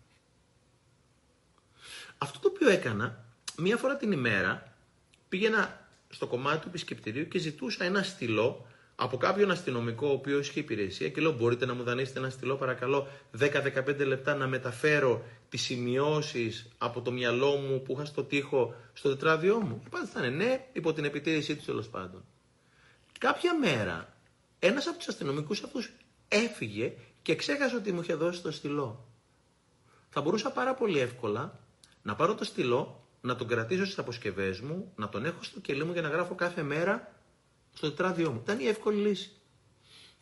Αυτό το οποίο έκανα, μία φορά την ημέρα, πήγαινα στο κομμάτι του επισκεπτηρίου και ζητούσα ένα στυλό από κάποιον αστυνομικό ο οποίος είχε υπηρεσία και λέω: Μπορείτε να μου δανείσετε ένα στυλό, παρακαλώ, 10-15 λεπτά να μεταφέρω τις σημειώσεις από το μυαλό μου που είχα στο τοίχο στο τετράδιό μου. Η απάντηση ήταν ναι, υπό την επιτήρησή του τέλος πάντων. Κάποια μέρα ένας από τους αστυνομικούς αυτούς έφυγε και ξέχασε ότι μου είχε δώσει το στυλό. Θα μπορούσα πάρα πολύ εύκολα να πάρω το στυλό, να τον κρατήσω στις αποσκευές μου, να τον έχω στο κελί μου για να γράφω κάθε μέρα στο τετράδιό μου. Ήταν η εύκολη λύση.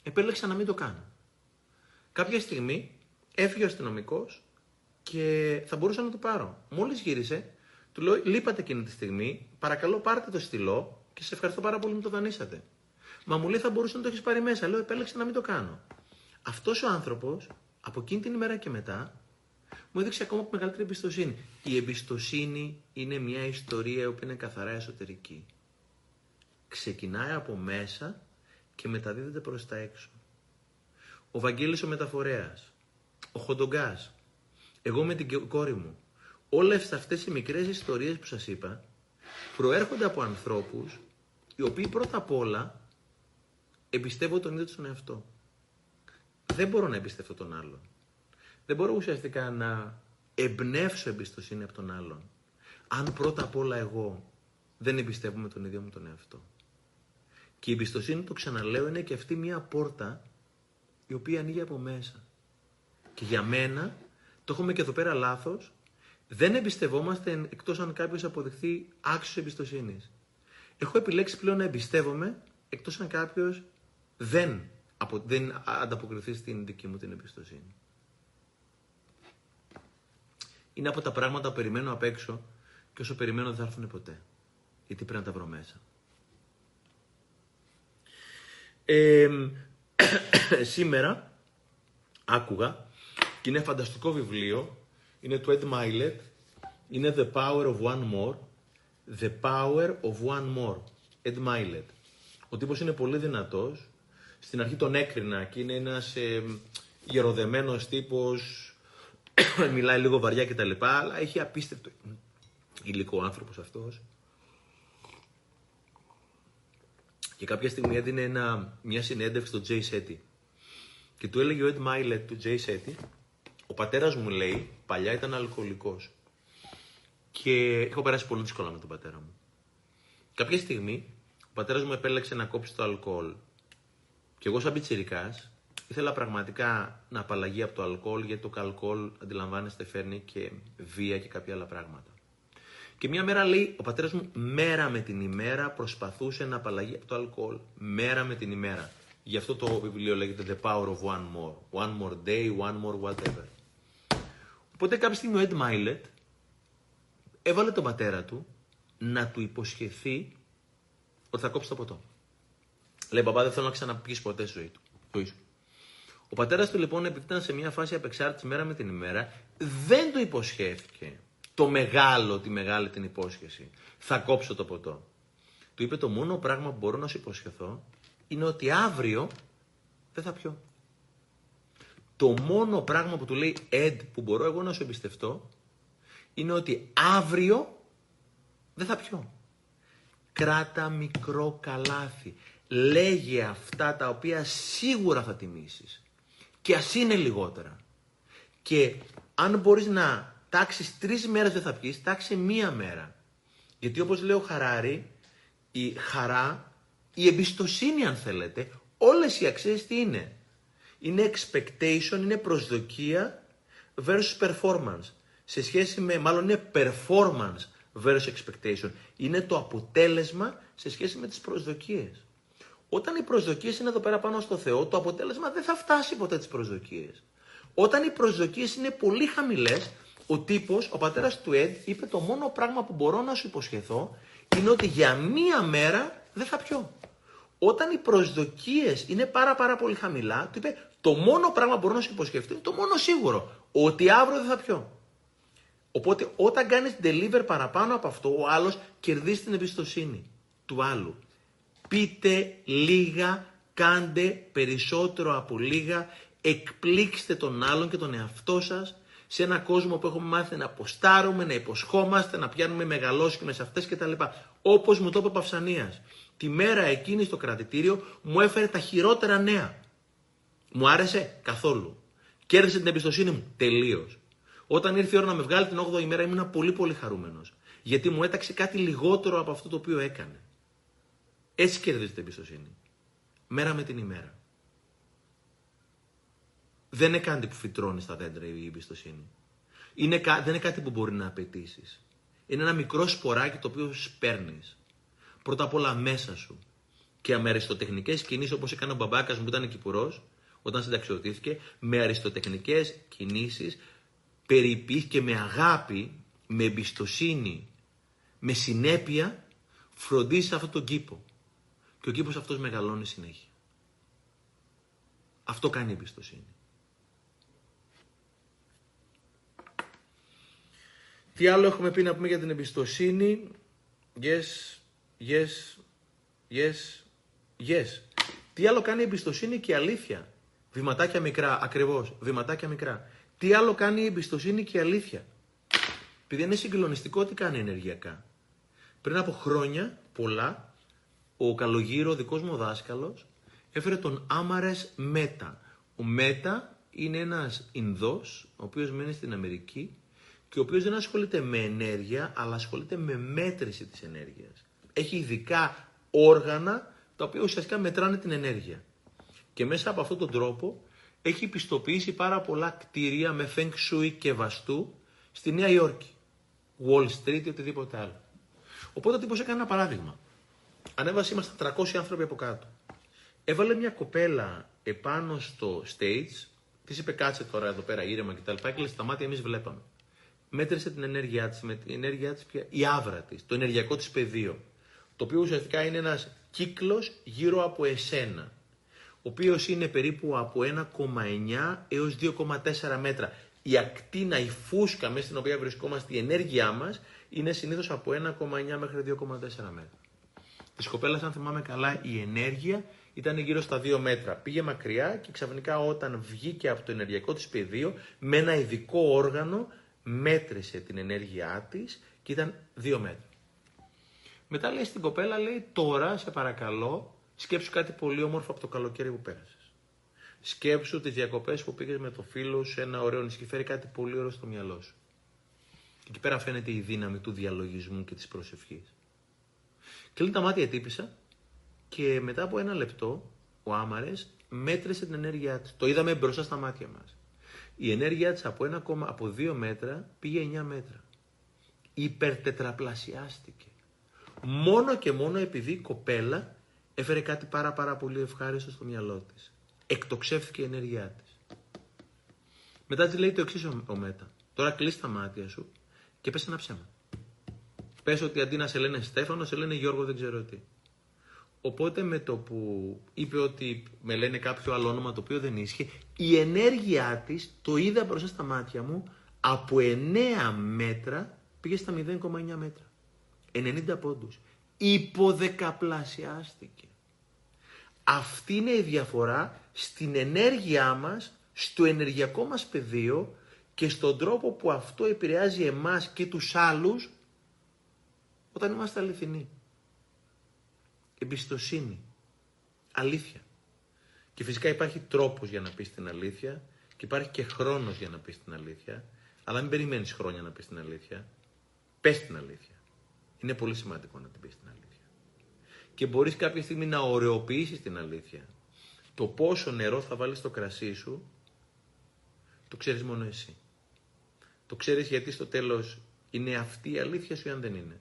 Επέλεξα να μην το κάνω. Κάποια στιγμή έφυγε ο αστυνομικός και θα μπορούσα να το πάρω. Μόλις γύρισε, του λέω: Λείπατε εκείνη τη στιγμή, παρακαλώ πάρτε το στυλό και σε ευχαριστώ πάρα πολύ που το δανείσατε. Μα μου λέει θα μπορούσε να το έχεις πάρει μέσα. Λέω επέλεξα να μην το κάνω. Αυτός ο άνθρωπος από εκείνη την ημέρα και μετά μου έδειξε ακόμα μεγαλύτερη εμπιστοσύνη. Η εμπιστοσύνη είναι μια ιστορία που είναι καθαρά εσωτερική. Ξεκινάει από μέσα και μεταδίδεται προς τα έξω. Ο Βαγγέλης ο Μεταφορέας, ο Χοντογκάς, εγώ με την κόρη μου, όλες αυτές οι μικρές ιστορίες που σας είπα, προέρχονται από ανθρώπους οι οποίοι πρώτα απ' όλα εμπιστεύω τον ίδιο τον εαυτό. Δεν μπορώ να εμπιστευτώ τον άλλον. Δεν μπορώ ουσιαστικά να εμπνεύσω εμπιστοσύνη από τον άλλον. Αν πρώτα απ' όλα εγώ δεν εμπιστεύομαι τον ίδιο μου τον εαυτό. Και η εμπιστοσύνη, το ξαναλέω, είναι και αυτή μια πόρτα η οποία ανοίγει από μέσα. Και για μένα, το έχουμε και εδώ πέρα λάθος, δεν εμπιστευόμαστε εκτός αν κάποιος αποδειχθεί άξιος εμπιστοσύνης. Έχω επιλέξει πλέον να εμπιστεύομαι εκτός αν κάποιος δεν, απο, δεν ανταποκριθεί στην δική μου την εμπιστοσύνη. Είναι από τα πράγματα που περιμένω απ' έξω και όσο περιμένω δεν θα έρθουν ποτέ. Γιατί πρέπει να τα βρω μέσα. (coughs) σήμερα άκουγα και είναι φανταστικό βιβλίο. Είναι του Ed Milet. Είναι The Power of One More. The Power of One More. Ed Milet. Ο τύπος είναι πολύ δυνατός στην αρχή τον έκρινα και είναι ένας ε, γεροδεμένος τύπος, (coughs) μιλάει λίγο βαριά κτλ. Αλλά έχει απίστευτο υλικό ο άνθρωπος αυτός. Και κάποια στιγμή έδινε ένα, μια συνέντευξη στο Jay Shetty. Και του έλεγε ο Ed Milet του Jay Shetty, ο πατέρας μου λέει, παλιά ήταν αλκοολικός. Και έχω περάσει πολύ δύσκολα με τον πατέρα μου. Κάποια στιγμή, ο πατέρας μου επέλεξε να κόψει το αλκοόλ. Και εγώ σαν πιτσιρικάς ήθελα πραγματικά να απαλλαγεί από το αλκοόλ γιατί το αλκοόλ αντιλαμβάνεστε φέρνει και βία και κάποια άλλα πράγματα. Και μια μέρα λέει, ο πατέρας μου μέρα με την ημέρα προσπαθούσε να απαλλαγεί από το αλκοόλ. Μέρα με την ημέρα. Γι' αυτό το βιβλίο λέγεται The Power of One More. One more day, one more whatever. Οπότε κάποια στιγμή ο Ed Milet έβαλε τον πατέρα του να του υποσχεθεί ότι θα κόψει το ποτό. Λέει, παπά, δεν θέλω να ξαναπεί ποτέ στη ζωή του. Ο πατέρας του λοιπόν, επειδή ήταν σε μια φάση απεξάρτηση μέρα με την ημέρα, δεν του υποσχέθηκε το μεγάλο, τη μεγάλη την υπόσχεση. Θα κόψω το ποτό. Του είπε το μόνο πράγμα που μπορώ να σου υποσχεθώ είναι ότι αύριο δεν θα πιω. Το μόνο πράγμα που του λέει Ed που μπορώ εγώ να σου εμπιστευτώ είναι ότι αύριο δεν θα πιω. Κράτα μικρό καλάθι. Λέγε αυτά τα οποία σίγουρα θα τιμήσεις. Και ας είναι λιγότερα. Και αν μπορείς να τάξεις τρεις μέρες δεν θα πιείς, τάξε μία μέρα. Γιατί όπως λέει ο Χαράρη, η χαρά, η εμπιστοσύνη αν θέλετε, όλες οι αξίες τι είναι; Είναι expectation, είναι προσδοκία versus performance. Σε σχέση με, μάλλον είναι performance versus expectation. Είναι το αποτέλεσμα σε σχέση με τις προσδοκίες. Όταν οι προσδοκίες είναι εδώ πέρα πάνω στο Θεό, το αποτέλεσμα δεν θα φτάσει ποτέ τις προσδοκίες. Όταν οι προσδοκίες είναι πολύ χαμηλές, ο τύπος, ο πατέρας του Εντ, είπε το μόνο πράγμα που μπορώ να σου υποσχεθώ είναι ότι για μία μέρα δεν θα πιω. Όταν οι προσδοκίες είναι πάρα πάρα πολύ χαμηλά, του είπε το μόνο πράγμα που μπορώ να σου υποσχεθώ είναι το μόνο σίγουρο, ότι αύριο δεν θα πιω. Οπότε όταν κάνεις deliver παραπάνω από αυτό, ο άλλος κερδίζει την εμπιστοσύνη του άλλου. Πείτε λίγα, κάντε περισσότερο από λίγα, εκπλήξτε τον άλλον και τον εαυτό σας σε ένα κόσμο που έχουμε μάθει να αποστάρουμε, να υποσχόμαστε, να πιάνουμε μεγαλόσκημες αυτές κτλ. Όπως μου το είπε ο Παυσανίας. Τη μέρα εκείνη στο κρατητήριο μου έφερε τα χειρότερα νέα. Μου άρεσε καθόλου. Κέρδισε την εμπιστοσύνη μου τελείως. Όταν ήρθε η ώρα να με βγάλει την 8η ημέρα ήμουν πολύ πολύ χαρούμενος. Γιατί μου έταξε κάτι λιγότερο από αυτό το οποίο έκανε. Έτσι κερδίζει την εμπιστοσύνη. Μέρα με την ημέρα. Δεν είναι κάτι που φυτρώνει στα δέντρα η εμπιστοσύνη. Είναι, δεν είναι κάτι που μπορεί να απαιτήσεις. Είναι ένα μικρό σποράκι το οποίο παίρνει. Πρώτα απ' όλα μέσα σου. Και με αριστοτεχνικέ κινήσεις όπως έκανε ο μπαμπάκας μου που ήταν κυπουρός, όταν συνταξιοτήθηκε, με αριστοτεχνικές κινήσεις, περιποιείς και με αγάπη, με εμπιστοσύνη, με συνέπεια, φροντίζεις αυτόν τον κήπο. Και ο κήπος αυτός μεγαλώνει συνέχεια. Αυτό κάνει η εμπιστοσύνη. Τι άλλο έχουμε πει να πούμε για την εμπιστοσύνη; Yes, yes, yes, yes. Τι άλλο κάνει η εμπιστοσύνη και η αλήθεια; Βηματάκια μικρά, ακριβώς, βηματάκια μικρά. Τι άλλο κάνει η εμπιστοσύνη και η αλήθεια; Επειδή είναι συγκλονιστικό τι κάνει ενεργειακά. Πριν από χρόνια, πολλά, ο καλογύρο δικός μου δάσκαλος έφερε τον Άμαρες Μέτα. Ο Μέτα είναι ένας Ινδός, ο οποίος μένει στην Αμερική και ο οποίος δεν ασχολείται με ενέργεια, αλλά ασχολείται με μέτρηση της ενέργειας. Έχει ειδικά όργανα τα οποία ουσιαστικά μετράνε την ενέργεια. Και μέσα από αυτόν τον τρόπο έχει πιστοποιήσει πάρα πολλά κτίρια με Feng Shui και βαστού στη Νέα Υόρκη. Wall Street ή οτιδήποτε άλλο. Οπότε ο τύπος έκανε ένα παράδειγμα. Ανέβασε, ήμασταν 300 άνθρωποι από κάτω. Έβαλε μια κοπέλα επάνω στο stage, της είπε κάτσε τώρα εδώ πέρα ήρεμα κτλ. Και, και λέει στα μάτια εμείς βλέπαμε. Μέτρησε την ενέργειά της, με την ενέργειά της, η άβρα της, το ενεργειακό της πεδίο. Το οποίο ουσιαστικά είναι ένας κύκλος γύρω από εσένα. Ο οποίος είναι περίπου από 1,9 έως 2,4 μέτρα. Η ακτίνα, η φούσκα μέσα στην οποία βρισκόμαστε, η ενέργειά μας είναι συνήθως από 1,9 μέχρι 2,4 μέτρα. Της κοπέλας, αν θυμάμαι καλά, η ενέργεια ήταν γύρω στα 2 μέτρα. Πήγε μακριά και ξαφνικά όταν βγήκε από το ενεργειακό της πεδίο με ένα ειδικό όργανο μέτρησε την ενέργειά της και ήταν 2 μέτρα. Μετά λέει στην κοπέλα, λέει τώρα σε παρακαλώ σκέψου κάτι πολύ όμορφο από το καλοκαίρι που πέρασες. Σκέψου τις διακοπές που πήγες με το φίλο σε ένα ωραίο νησί φέρει κάτι πολύ ωραίο στο μυαλό σου. Και εκεί πέρα φαίνεται η δύναμη του διαλογισμού και της προσευχής. Κλείνει τα μάτια τύπησα και μετά από ένα λεπτό ο Άμαρες μέτρησε την ενέργειά της. Το είδαμε μπροστά στα μάτια μας. Η ενέργειά της από, ένα, από 2 μέτρα πήγε 9 μέτρα. υπερτετραπλασιάστηκε. Μόνο και μόνο επειδή η κοπέλα έφερε κάτι πάρα πάρα πολύ ευχάριστο στο μυαλό της. Εκτοξεύθηκε η ενέργειά της. Μετά της λέει το εξής ο Μέτα. Τώρα κλείσει τα μάτια σου και πες ένα ψέμα. Πες ότι αντί να σε λένε Στέφανο, σε λένε Γιώργο δεν ξέρω τι. Οπότε με το που είπε ότι με λένε κάποιο άλλο όνομα το οποίο δεν ίσχυε, η ενέργειά της το είδα μπροστά στα μάτια μου από 9 μέτρα πήγε στα 0,9 μέτρα. 90 πόντους. Υποδεκαπλασιάστηκε. Αυτή είναι η διαφορά στην ενέργειά μας, στο ενεργειακό μας πεδίο και στον τρόπο που αυτό επηρεάζει εμάς και τους άλλους όταν είμαστε αληθινοί. Εμπιστοσύνη. Αλήθεια. Και φυσικά υπάρχει τρόπος για να πεις την αλήθεια και υπάρχει και χρόνος για να πεις την αλήθεια, αλλά μην περιμένεις χρόνια να πεις την αλήθεια. Πες την αλήθεια. Είναι πολύ σημαντικό να την πεις την αλήθεια. Και μπορείς κάποια στιγμή να ωρεοποιήσεις την αλήθεια. Το πόσο νερό θα βάλεις στο κρασί σου, το ξέρεις μόνο εσύ. Το ξέρεις γιατί στο τέλος είναι αυτή η αλήθεια σου ή αν δεν είναι.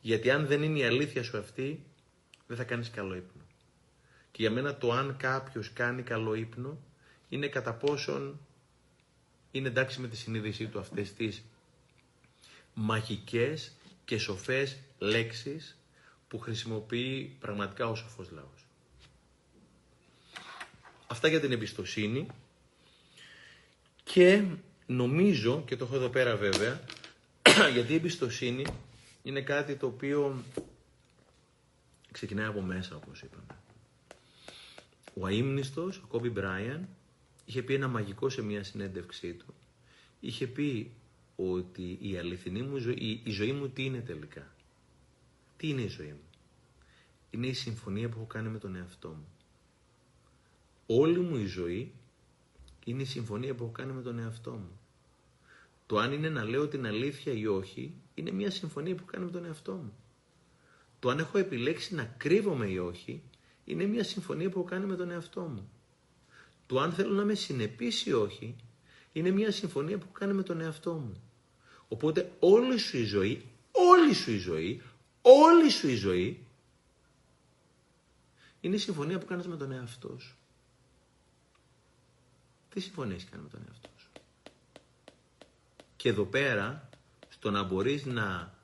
Γιατί αν δεν είναι η αλήθεια σου αυτή, δεν θα κάνεις καλό ύπνο. Και για μένα το αν κάποιος κάνει καλό ύπνο, είναι κατά πόσον είναι εντάξει με τη συνείδησή του αυτές τις μαγικές και σοφές λέξεις που χρησιμοποιεί πραγματικά ο σοφός λαός. Αυτά για την εμπιστοσύνη και νομίζω, και το έχω εδώ πέρα βέβαια, (clears throat) γιατί η εμπιστοσύνη είναι κάτι το οποίο ξεκινάει από μέσα όπως είπαμε. Ο αείμνηστος, ο Κόμπι Μπράιαν, είχε πει ένα μαγικό σε μια συνέντευξή του. Είχε πει ότι η αληθινή μου ζωή, η ζωή μου τι είναι τελικά; Τι είναι η ζωή μου; Είναι η συμφωνία που έχω κάνει με τον εαυτό μου. Όλη μου η ζωή είναι η συμφωνία που έχω κάνει με τον εαυτό μου. Το αν είναι να λέω την αλήθεια ή όχι, είναι μια συμφωνία που κάνω με τον εαυτό μου. Το αν έχω επιλέξει να κρύβομαι ή όχι, είναι μια συμφωνία που έχω κάνει με τον εαυτό μου. Το αν θέλω να είμαι συνεπής ή όχι, είναι μια συμφωνία που κάνει με τον εαυτό μου. Οπότε όλη σου η ζωή, όλη σου η ζωή, όλη σου η ζωή, είναι η συμφωνία που κάνεις με τον εαυτό σου. Τι συμφωνία έχεις κάνει με τον εαυτό σου; Και εδώ πέρα, στο να μπορείς να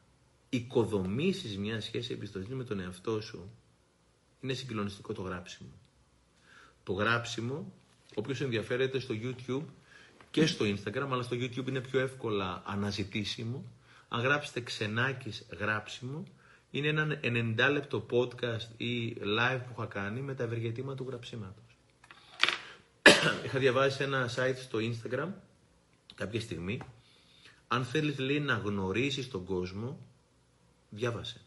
οικοδομήσεις μια σχέση εμπιστοσύνη με τον εαυτό σου, είναι συγκλονιστικό το γράψιμο. Το γράψιμο, όποιος ενδιαφέρεται στο YouTube και στο Instagram, αλλά στο YouTube είναι πιο εύκολα αναζητήσιμο. Αν γράψετε ξενάκης γράψιμο, είναι ένα 90 λεπτό podcast ή live που είχα κάνει με τα ευεργετήματα του γραψίματος. Είχα διαβάσει ένα site στο Instagram κάποια στιγμή. Αν θέλεις λέει να γνωρίσεις τον κόσμο, διάβασε.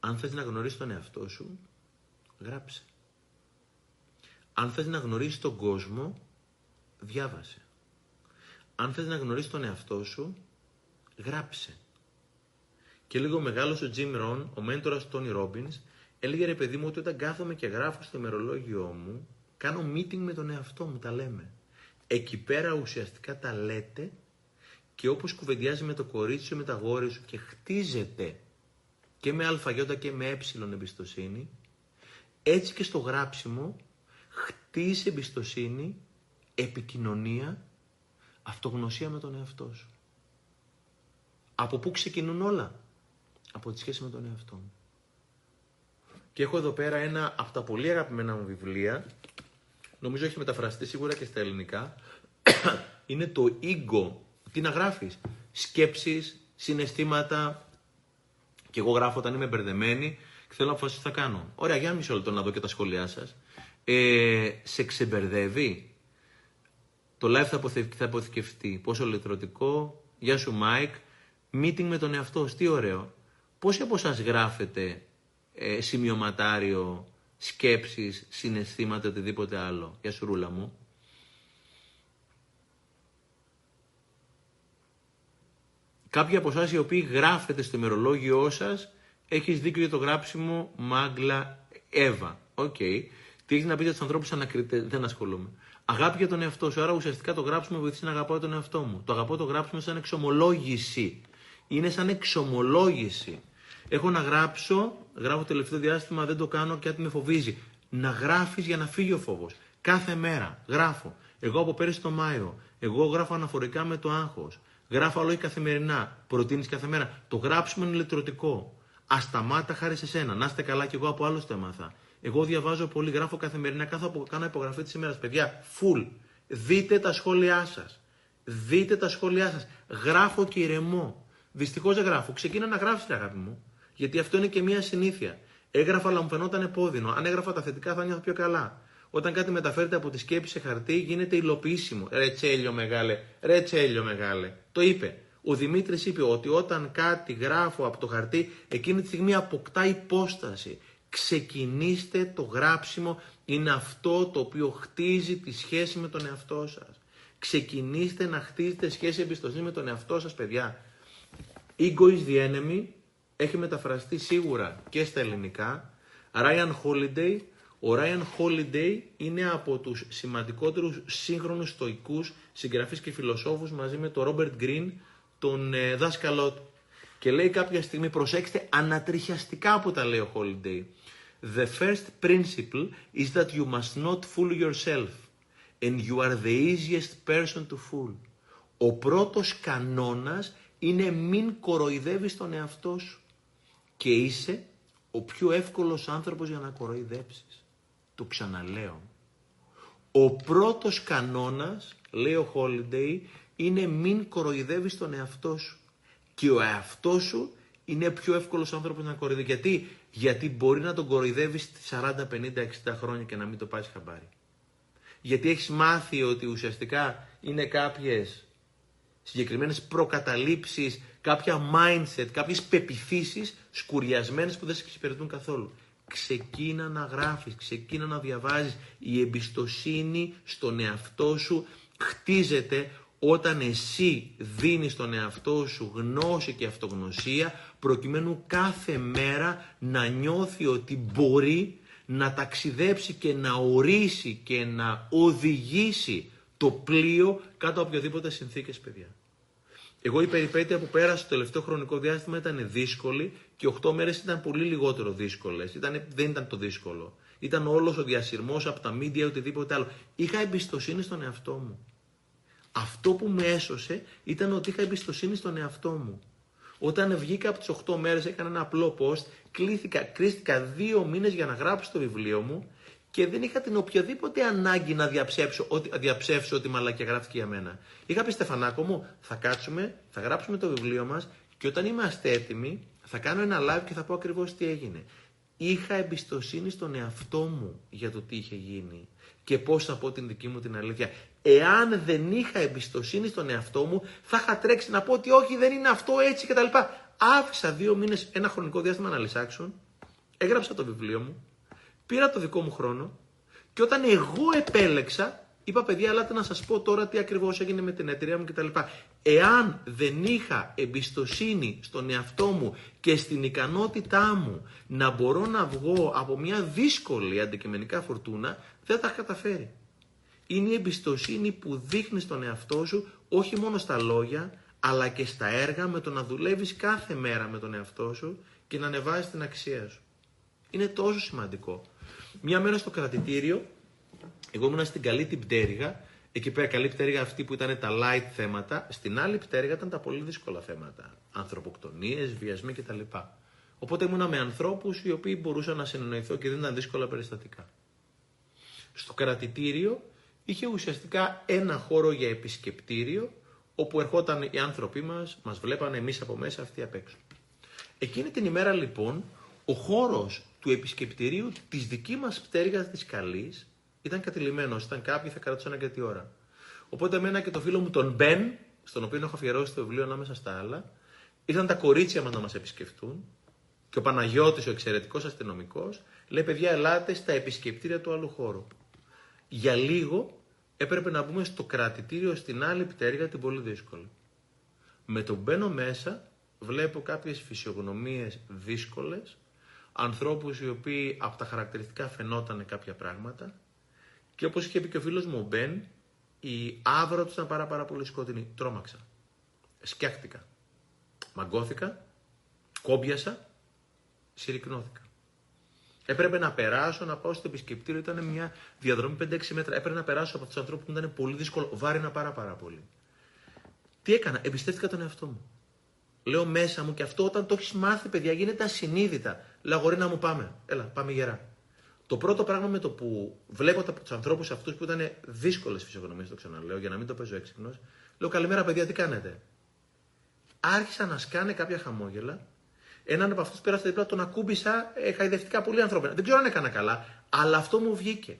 Αν θες να γνωρίσεις τον εαυτό σου, γράψε. Αν θες να γνωρίσεις τον κόσμο, διάβασε. Αν θες να γνωρίσεις τον εαυτό σου, γράψε. Και λίγο μεγάλος ο Jim Rohn, ο μέντορας του Tony Robbins, έλεγε ρε παιδί μου ότι όταν κάθομαι και γράφω στο ημερολόγιο μου, κάνω meeting με τον εαυτό μου, τα λέμε. Εκεί πέρα ουσιαστικά τα λέτε και όπως κουβεντιάζει με το κορίτσι σου με τα γόρια σου και χτίζεται και με αλφαγιώτα και με ε εμπιστοσύνη, έτσι και στο γράψιμο χτίζει εμπιστοσύνη επικοινωνία, αυτογνωσία με τον εαυτό σου. Από πού ξεκινούν όλα; Από τη σχέση με τον εαυτό μου. Και έχω εδώ πέρα ένα από τα πολύ αγαπημένα μου βιβλία, νομίζω έχει μεταφραστεί σίγουρα και στα ελληνικά, (coughs) είναι το Ego. Τι να γράφεις, σκέψεις, συναισθήματα, και εγώ γράφω όταν είμαι μπερδεμένη και θέλω να αποφασίσω τι θα κάνω. Ωραία, για μισό λεπτό να δω και τα σχόλιά σας. Ε, σε ξεμπερδεύει, το live θα, θα αποθηκευτεί. Πόσο λυτρωτικό. Γεια σου, Μάικ. Meeting με τον εαυτό Τι ωραίο. Πόσοι από εσάς γράφετε ε, σημειωματάριο, σκέψεις, συναισθήματα, οτιδήποτε άλλο; Γεια σου, Ρούλα μου. Κάποιοι από εσάς οι οποίοι γράφετε στο ημερολόγιό σας, έχεις δίκιο για το γράψιμο Μάγκλα Εύα. OK. Okay. Τι έχεις να πείτε στους ανθρώπους ανακριτέ, δεν ασχολούμαι. Αγάπη για τον εαυτό σου. Άρα ουσιαστικά το γράψιμο βοηθήσει να αγαπάω τον εαυτό μου. Το αγαπώ το γράψιμο σαν εξομολόγηση. Είναι σαν εξομολόγηση. Έχω να γράψω, γράφω τελευταίο διάστημα, δεν το κάνω και με φοβίζει. Να γράφεις για να φύγει ο φόβος. Κάθε μέρα γράφω. Εγώ από πέρυσι το Μάιο, εγώ γράφω αναφορικά με το άγχος. Γράφω όλο καθημερινά. Προτείνεις κάθε μέρα. Το γράψιμο είναι ηλεκτρωτικό. Ασταμάτα χάρη σε σένα. Να είστε καλά κι εγώ από άλλο το έμαθα. Εγώ διαβάζω πολύ, γράφω καθημερινά, κάθε κάνω υπογραφή της ημέρας. Παιδιά, full. Δείτε τα σχόλιά σας. Δείτε τα σχόλιά σας. Γράφω και ηρεμώ. Δυστυχώς δεν γράφω. Ξεκίνα να γράφεις, αγάπη μου. Γιατί αυτό είναι και μια συνήθεια. Έγραφα, αλλά μου φαινόταν επώδυνο. Αν έγραφα τα θετικά, θα νιώθω πιο καλά. Όταν κάτι μεταφέρεται από τη σκέψη σε χαρτί, γίνεται υλοποιήσιμο. Ρε τσέλιο μεγάλε, ρε τσέλιο μεγάλε. Το είπε. Ο Δημήτρης είπε ότι όταν κάτι γράφω από το χαρτί, εκείνη τη στιγμή αποκτά υπόσταση. Ξεκινήστε το γράψιμο, είναι αυτό το οποίο χτίζει τη σχέση με τον εαυτό σας. Ξεκινήστε να χτίζετε σχέση εμπιστοσύνη με τον εαυτό σας, παιδιά. Ego is the enemy έχει μεταφραστεί σίγουρα και στα ελληνικά. Ryan Holiday. Ο Ryan Holiday είναι από τους σημαντικότερους σύγχρονους στοικούς συγγραφείς και φιλοσόφους μαζί με τον Robert Greene, τον ε, δάσκαλό του. Και λέει κάποια στιγμή, προσέξτε, ανατριχιαστικά που τα λέει ο Holiday. The first principle is that you must not fool yourself and you are the easiest person to fool. Ο πρώτος κανόνας είναι μην κοροϊδεύεις τον εαυτό σου και είσαι ο πιο εύκολος άνθρωπος για να κοροϊδέψεις. Το ξαναλέω. Ο πρώτος κανόνας, λέει ο Holiday, είναι μην κοροϊδεύεις τον εαυτό σου. Και ο εαυτός σου είναι πιο εύκολος άνθρωπος να κοροϊδεύει. Γιατί, Γιατί μπορεί να τον κοροϊδεύεις 40, 50, 60 χρόνια και να μην το πάρεις χαμπάρι. Γιατί έχεις μάθει ότι ουσιαστικά είναι κάποιες συγκεκριμένες προκαταλήψεις, κάποια mindset, κάποιες πεπιθήσεις σκουριασμένες που δεν σε εξυπηρετούν καθόλου. Ξεκίνα να γράφεις, ξεκίνα να διαβάζεις. Η εμπιστοσύνη στον εαυτό σου χτίζεται όταν εσύ δίνεις στον εαυτό σου γνώση και αυτογνωσία προκειμένου κάθε μέρα να νιώθει ότι μπορεί να ταξιδέψει και να ορίσει και να οδηγήσει το πλοίο κάτω από οποιοδήποτε συνθήκες, παιδιά. Εγώ η περιπέτεια που πέρασε το τελευταίο χρονικό διάστημα ήταν δύσκολη και 8 μέρες ήταν πολύ λιγότερο δύσκολες. Ήταν, δεν ήταν το δύσκολο. Ήταν όλος ο διασυρμός από τα μίντια οτιδήποτε άλλο. Είχα εμπιστοσύνη στον εαυτό μου. Αυτό που με έσωσε ήταν ότι είχα εμπιστοσύνη στον εαυτό μου. Όταν βγήκα από τις 8 μέρες έκανα ένα απλό post, κλήθηκα, κρίστηκα δύο μήνες για να γράψω το βιβλίο μου και δεν είχα την οποιαδήποτε ανάγκη να διαψεύσω ότι, διαψεύσω ότι μαλακιά γράφτηκε για μένα. Είχα πει Στεφανάκο μου, θα κάτσουμε, θα γράψουμε το βιβλίο μας και όταν είμαστε έτοιμοι θα κάνω ένα live και θα πω ακριβώς τι έγινε. Είχα εμπιστοσύνη στον εαυτό μου για το τι είχε γίνει και πώς θα πω την δική μου την αλήθεια. Εάν δεν είχα εμπιστοσύνη στον εαυτό μου, θα είχα τρέξει να πω ότι όχι, δεν είναι αυτό έτσι κτλ. Άφησα δύο μήνες, ένα χρονικό διάστημα να λυσάξουν, έγραψα το βιβλίο μου, πήρα το δικό μου χρόνο και όταν εγώ επέλεξα, είπα παιδιά, ελάτε να σας πω τώρα τι ακριβώς έγινε με την εταιρεία μου κτλ. Εάν δεν είχα εμπιστοσύνη στον εαυτό μου και στην ικανότητά μου να μπορώ να βγω από μια δύσκολη αντικειμενικά φορτούνα, δεν θα καταφέρει. Είναι η εμπιστοσύνη που δείχνει στον εαυτό σου όχι μόνο στα λόγια, αλλά και στα έργα με το να δουλεύεις κάθε μέρα με τον εαυτό σου και να ανεβάζεις την αξία σου. Είναι τόσο σημαντικό. Μια μέρα στο κρατητήριο, εγώ ήμουν στην καλή την πτέρυγα, εκεί πέρα καλή πτέρυγα αυτή που ήταν τα light θέματα, στην άλλη πτέρυγα ήταν τα πολύ δύσκολα θέματα. Ανθρωποκτονίες, βιασμοί κτλ. Οπότε ήμουνα με ανθρώπους οι οποίοι μπορούσαν να συνεννοηθώ και δεν ήταν δύσκολα περιστατικά. Στο κρατητήριο είχε ουσιαστικά ένα χώρο για επισκεπτήριο, όπου ερχόταν οι άνθρωποι μας, μας βλέπανε εμείς από μέσα, αυτοί απ' έξω. Εκείνη την ημέρα λοιπόν, ο χώρος του επισκεπτηρίου της δική μας πτέρυγας της Καλής ήταν κατηλημένος. Ήταν κάποιοι θα κρατούσαν αρκετή ώρα. Οπότε εμένα και το φίλο μου τον Μπεν, στον οποίο έχω αφιερώσει το βιβλίο ανάμεσα στα άλλα, ήρθαν τα κορίτσια μας να μας επισκεφτούν και ο Παναγιώτης, ο εξαιρετικός αστυνομικός, λέει: Παιδιά, ελάτε στα επισκεπτήρια του άλλου χώρου. Για λίγο έπρεπε να μπούμε στο κρατητήριο στην άλλη πτέρυγα την πολύ δύσκολη. Με τον μπαίνω μέσα, βλέπω κάποιες φυσιογνωμίες δύσκολες, ανθρώπους οι οποίοι από τα χαρακτηριστικά φαινόταν κάποια πράγματα και όπως είχε πει και ο φίλος μου ο Μπεν, η άβρα τους ήταν πάρα, πάρα πολύ σκοτεινή. Τρώμαξα. Σκιάχτηκα. Μαγκώθηκα, κόμπιασα, συρρυκνώθηκα. Έπρεπε να περάσω, να πάω στο επισκεπτήριο. Ήταν μια διαδρομή 5-6 μέτρα. Έπρεπε να περάσω από τους ανθρώπους που ήταν πολύ δύσκολο. Βάρινα πάρα, πάρα πολύ. Τι έκανα, εμπιστεύτηκα τον εαυτό μου. Λέω μέσα μου και αυτό όταν το έχεις μάθει, παιδιά, γίνεται ασυνείδητα. Λέω αγορίνα μου, πάμε. Έλα, πάμε γερά. Το πρώτο πράγμα με το που βλέπω τους ανθρώπους αυτούς που ήταν δύσκολες φυσιογνωμίες, το ξαναλέω, για να μην το παίζω έξυπνος, λέω καλημέρα, παιδιά, τι κάνετε; Άρχισα να σκάνε κάποια χαμόγελα. Έναν από αυτούς πέρασε δίπλα, τον ακούμπησα ε, χαϊδευτικά πολύ ανθρώπινα. Δεν ξέρω αν έκανα καλά, αλλά αυτό μου βγήκε.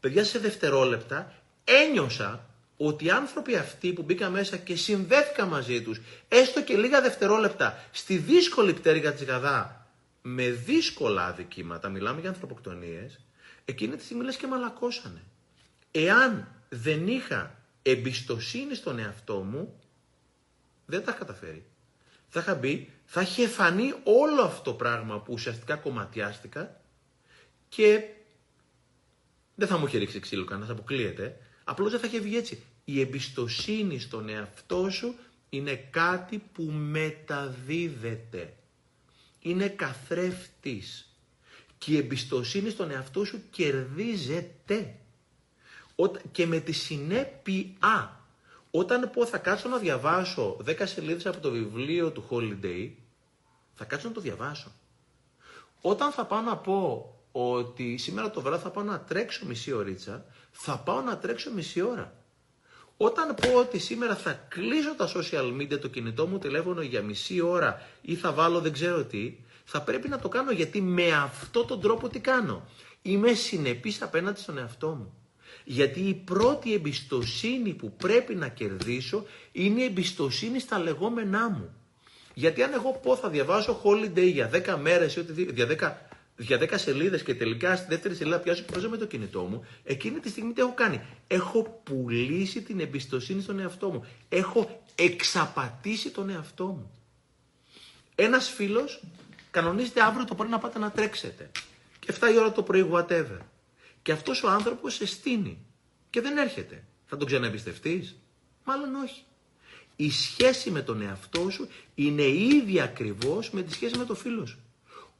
Παιδιά, σε δευτερόλεπτα ένιωσα ότι οι άνθρωποι αυτοί που μπήκαν μέσα και συνδέθηκαν μαζί τους, έστω και λίγα δευτερόλεπτα, στη δύσκολη πτέρυγα της Γαδά, με δύσκολα αδικήματα, μιλάμε για ανθρωποκτονίες, εκείνη τη στιγμή λες και μαλακώσανε. Εάν δεν είχα εμπιστοσύνη στον εαυτό μου, δεν τα είχα καταφέρει. Θα είχα μπει, θα είχε φανεί όλο αυτό το πράγμα που ουσιαστικά κομματιάστηκα και δεν θα μου είχε ρίξει ξύλο κανένας, αποκλείεται. Απλώς δεν θα είχε βγει έτσι. Η εμπιστοσύνη στον εαυτό σου είναι κάτι που μεταδίδεται. Είναι καθρέφτης. Και η εμπιστοσύνη στον εαυτό σου κερδίζεται. Και με τη συνέπεια, όταν πω θα κάτσω να διαβάσω 10 σελίδες από το βιβλίο του Holiday, θα κάτσω να το διαβάσω. Όταν θα πάω να πω ότι σήμερα το βράδυ θα πάω να τρέξω μισή ωρίτσα, θα πάω να τρέξω μισή ώρα. Όταν πω ότι σήμερα θα κλείσω τα social media, το κινητό μου τηλέφωνο για μισή ώρα ή θα βάλω δεν ξέρω τι, θα πρέπει να το κάνω γιατί με αυτό τον τρόπο τι κάνω. Είμαι συνεπής απέναντι στον εαυτό μου. Γιατί η πρώτη εμπιστοσύνη που πρέπει να κερδίσω είναι η εμπιστοσύνη στα λεγόμενά μου. Γιατί αν εγώ πω θα διαβάσω holiday για 10 μέρες ή για 10 για 10 σελίδες και τελικά στη δεύτερη σελίδα πιάσω και παίζω με το κινητό μου, εκείνη τη στιγμή τι έχω κάνει. Έχω πουλήσει την εμπιστοσύνη στον εαυτό μου. Έχω εξαπατήσει τον εαυτό μου. Ένας φίλος κανονίζεται αύριο το πρωί να πάτε να τρέξετε. Και 7 η ώρα το πρωί, whatever. Και αυτός ο άνθρωπος σε στείνει και δεν έρχεται. Θα τον ξαναεμπιστευτείς, Μάλλον όχι. Η σχέση με τον εαυτό σου είναι ίδια ακριβώς με τη σχέση με το φίλο σου.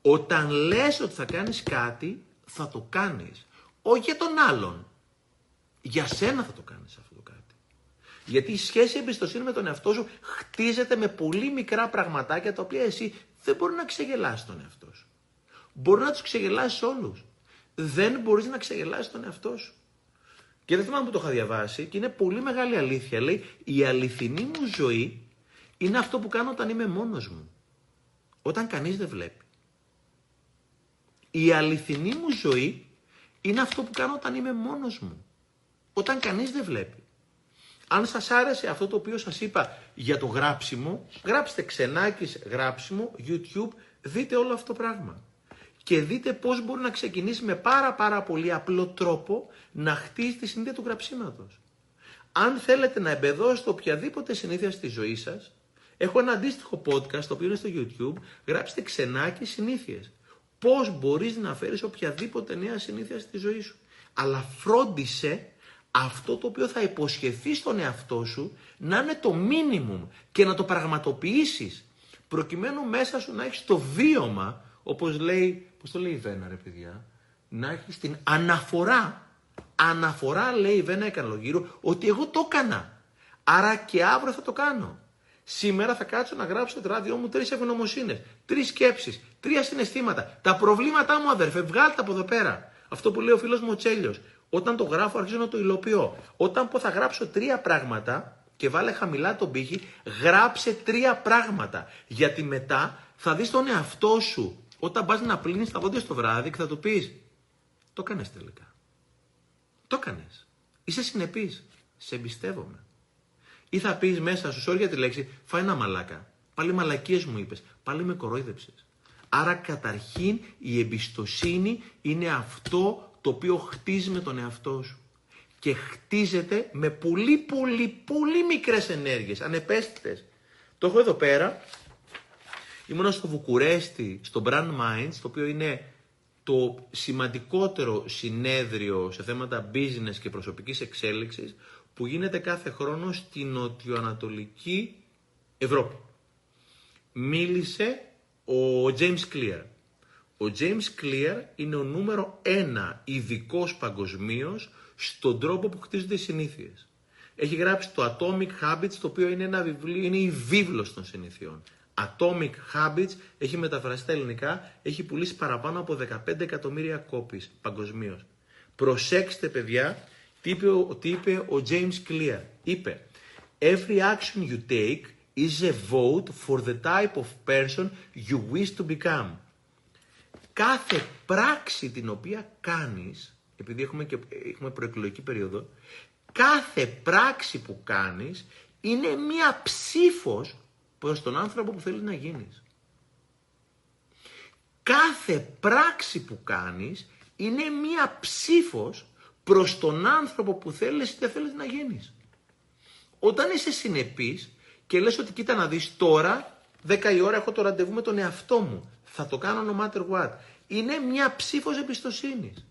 Όταν λες ότι θα κάνεις κάτι, θα το κάνεις. Όχι για τον άλλον. Για σένα θα το κάνεις αυτό το κάτι. Γιατί η σχέση εμπιστοσύνη με τον εαυτό σου χτίζεται με πολύ μικρά πραγματάκια τα οποία εσύ δεν μπορείς να ξεγελάσεις τον εαυτό σου. Μπορείς να τους ξεγελάσεις όλους. Δεν μπορείς να ξεγελάσεις τον εαυτό σου. Και δεν θυμάμαι που το είχα διαβάσει και είναι πολύ μεγάλη αλήθεια. Λέει, η αληθινή μου ζωή είναι αυτό που κάνω όταν είμαι μόνος μου. Όταν κανείς δεν βλέπει. Η αληθινή μου ζωή είναι αυτό που κάνω όταν είμαι μόνος μου. Όταν κανείς δεν βλέπει. Αν σας άρεσε αυτό το οποίο σας είπα για το γράψιμο, γράψτε ξενάκης γράψιμο, YouTube, δείτε όλο αυτό το πράγμα. Και δείτε πώς μπορεί να ξεκινήσει με πάρα πάρα πολύ απλό τρόπο να χτίσει τη συνήθεια του γραψίματος. Αν θέλετε να εμπεδώσετε οποιαδήποτε συνήθεια στη ζωή σας, έχω ένα αντίστοιχο podcast το οποίο είναι στο YouTube, γράψτε ξενάκι συνήθειες πώς μπορείς να φέρεις οποιαδήποτε νέα συνήθεια στη ζωή σου. Αλλά φρόντισε αυτό το οποίο θα υποσχεθεί στον εαυτό σου να είναι το μίνιμουμ και να το πραγματοποιήσεις προκειμένου μέσα σου να έχεις το βίωμα, όπως λέει, πώς το λέει η Βένα ρε παιδιά, να έχεις την αναφορά, αναφορά λέει η Βένα Εκανλογύρου, ότι εγώ το έκανα. Άρα και αύριο θα το κάνω. Σήμερα θα κάτσω να γράψω το ράδιό μου τρεις ευγνωμοσύνες, τρεις σκέψεις, τρία συναισθήματα. Τα προβλήματά μου, αδερφέ, βγάλτε από εδώ πέρα. Αυτό που λέει ο φίλος μου ο Τσέλιος. Όταν το γράφω, αρχίζω να το υλοποιώ. Όταν πω θα γράψω τρία πράγματα και βάλε χαμηλά τον πύχη, γράψε τρία πράγματα. Γιατί μετά θα δεις τον εαυτό σου όταν πας να πλύνεις τα δόντια στο βράδυ και θα του πεις: Το έκανε τελικά. Το έκανε. Είσαι συνεπής. Σε εμπιστεύομαι. Ή θα πεις μέσα σου, σόρια τη λέξη, φάει ένα μαλάκα. Πάλι μαλακίες μου είπες. Πάλι με κορόιδεψες. Άρα καταρχήν η εμπιστοσύνη είναι αυτό το οποίο χτίζει με τον εαυτό σου. Και χτίζεται με πολύ πολύ πολύ μικρές ενέργειες, ανεπαίσθητες. Το έχω εδώ πέρα. Ήμουνα στο Βουκουρέστι, στο Brand Minds, το οποίο είναι το σημαντικότερο συνέδριο σε θέματα business και προσωπικής εξέλιξης, που γίνεται κάθε χρόνο στην νοτιοανατολική Ευρώπη. μίλησε ο James Clear. Ο James Clear είναι ο νούμερο ένα ειδικός παγκοσμίως στον τρόπο που χτίζονται οι συνήθειες. Έχει γράψει το Atomic Habits, το οποίο είναι ένα βιβλίο, είναι η βίβλος των συνηθιών. Atomic Habits έχει μεταφραστεί στα ελληνικά, έχει πουλήσει παραπάνω από 15 εκατομμύρια κόπης παγκοσμίως. Προσέξτε παιδιά τι είπε, τι είπε ο James Clear; Είπε, Every action you take is a vote for the type of person you wish to become. Κάθε πράξη την οποία κάνεις, επειδή έχουμε, και, έχουμε προεκλογική περίοδο, κάθε πράξη που κάνεις είναι μία ψήφος προς τον άνθρωπο που θέλεις να γίνεις. Κάθε πράξη που κάνεις είναι μία ψήφος προς τον άνθρωπο που θέλεις ή δεν θέλεις να γίνεις. Όταν είσαι συνεπής και λες ότι κοίτα να δεις τώρα, 10 η ώρα έχω το ραντεβού με τον εαυτό μου, θα το κάνω no matter what. Είναι μία ψήφος εμπιστοσύνης.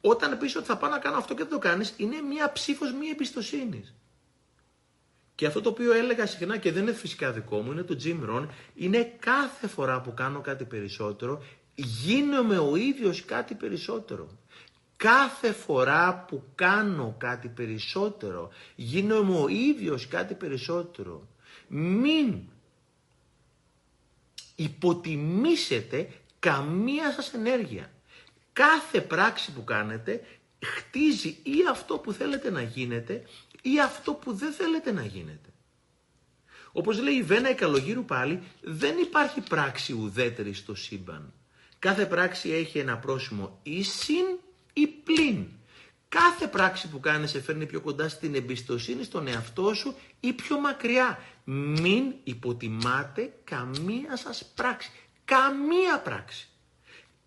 Όταν πεις ότι θα πάω να κάνω αυτό και δεν το κάνεις, είναι μία ψήφος μη εμπιστοσύνης. Και αυτό το οποίο έλεγα συχνά και δεν είναι φυσικά δικό μου, είναι το Jim Rohn, είναι κάθε φορά που κάνω κάτι περισσότερο, γίνομαι ο ίδιος κάτι περισσότερο. Κάθε φορά που κάνω κάτι περισσότερο, γίνομαι ο ίδιος κάτι περισσότερο. Μην υποτιμήσετε καμία σας ενέργεια. Κάθε πράξη που κάνετε χτίζει ή αυτό που θέλετε να γίνετε ή αυτό που δεν θέλετε να γίνετε. Όπως λέει η Βένα η Καλογύρου πάλι, δεν υπάρχει πράξη ουδέτερη στο σύμπαν. Κάθε πράξη έχει ένα πρόσημο ή συν ή πλην. Κάθε πράξη που κάνεις σε φέρνει πιο κοντά στην εμπιστοσύνη στον εαυτό σου ή πιο μακριά. Μην υποτιμάτε καμία σας πράξη. Καμία πράξη.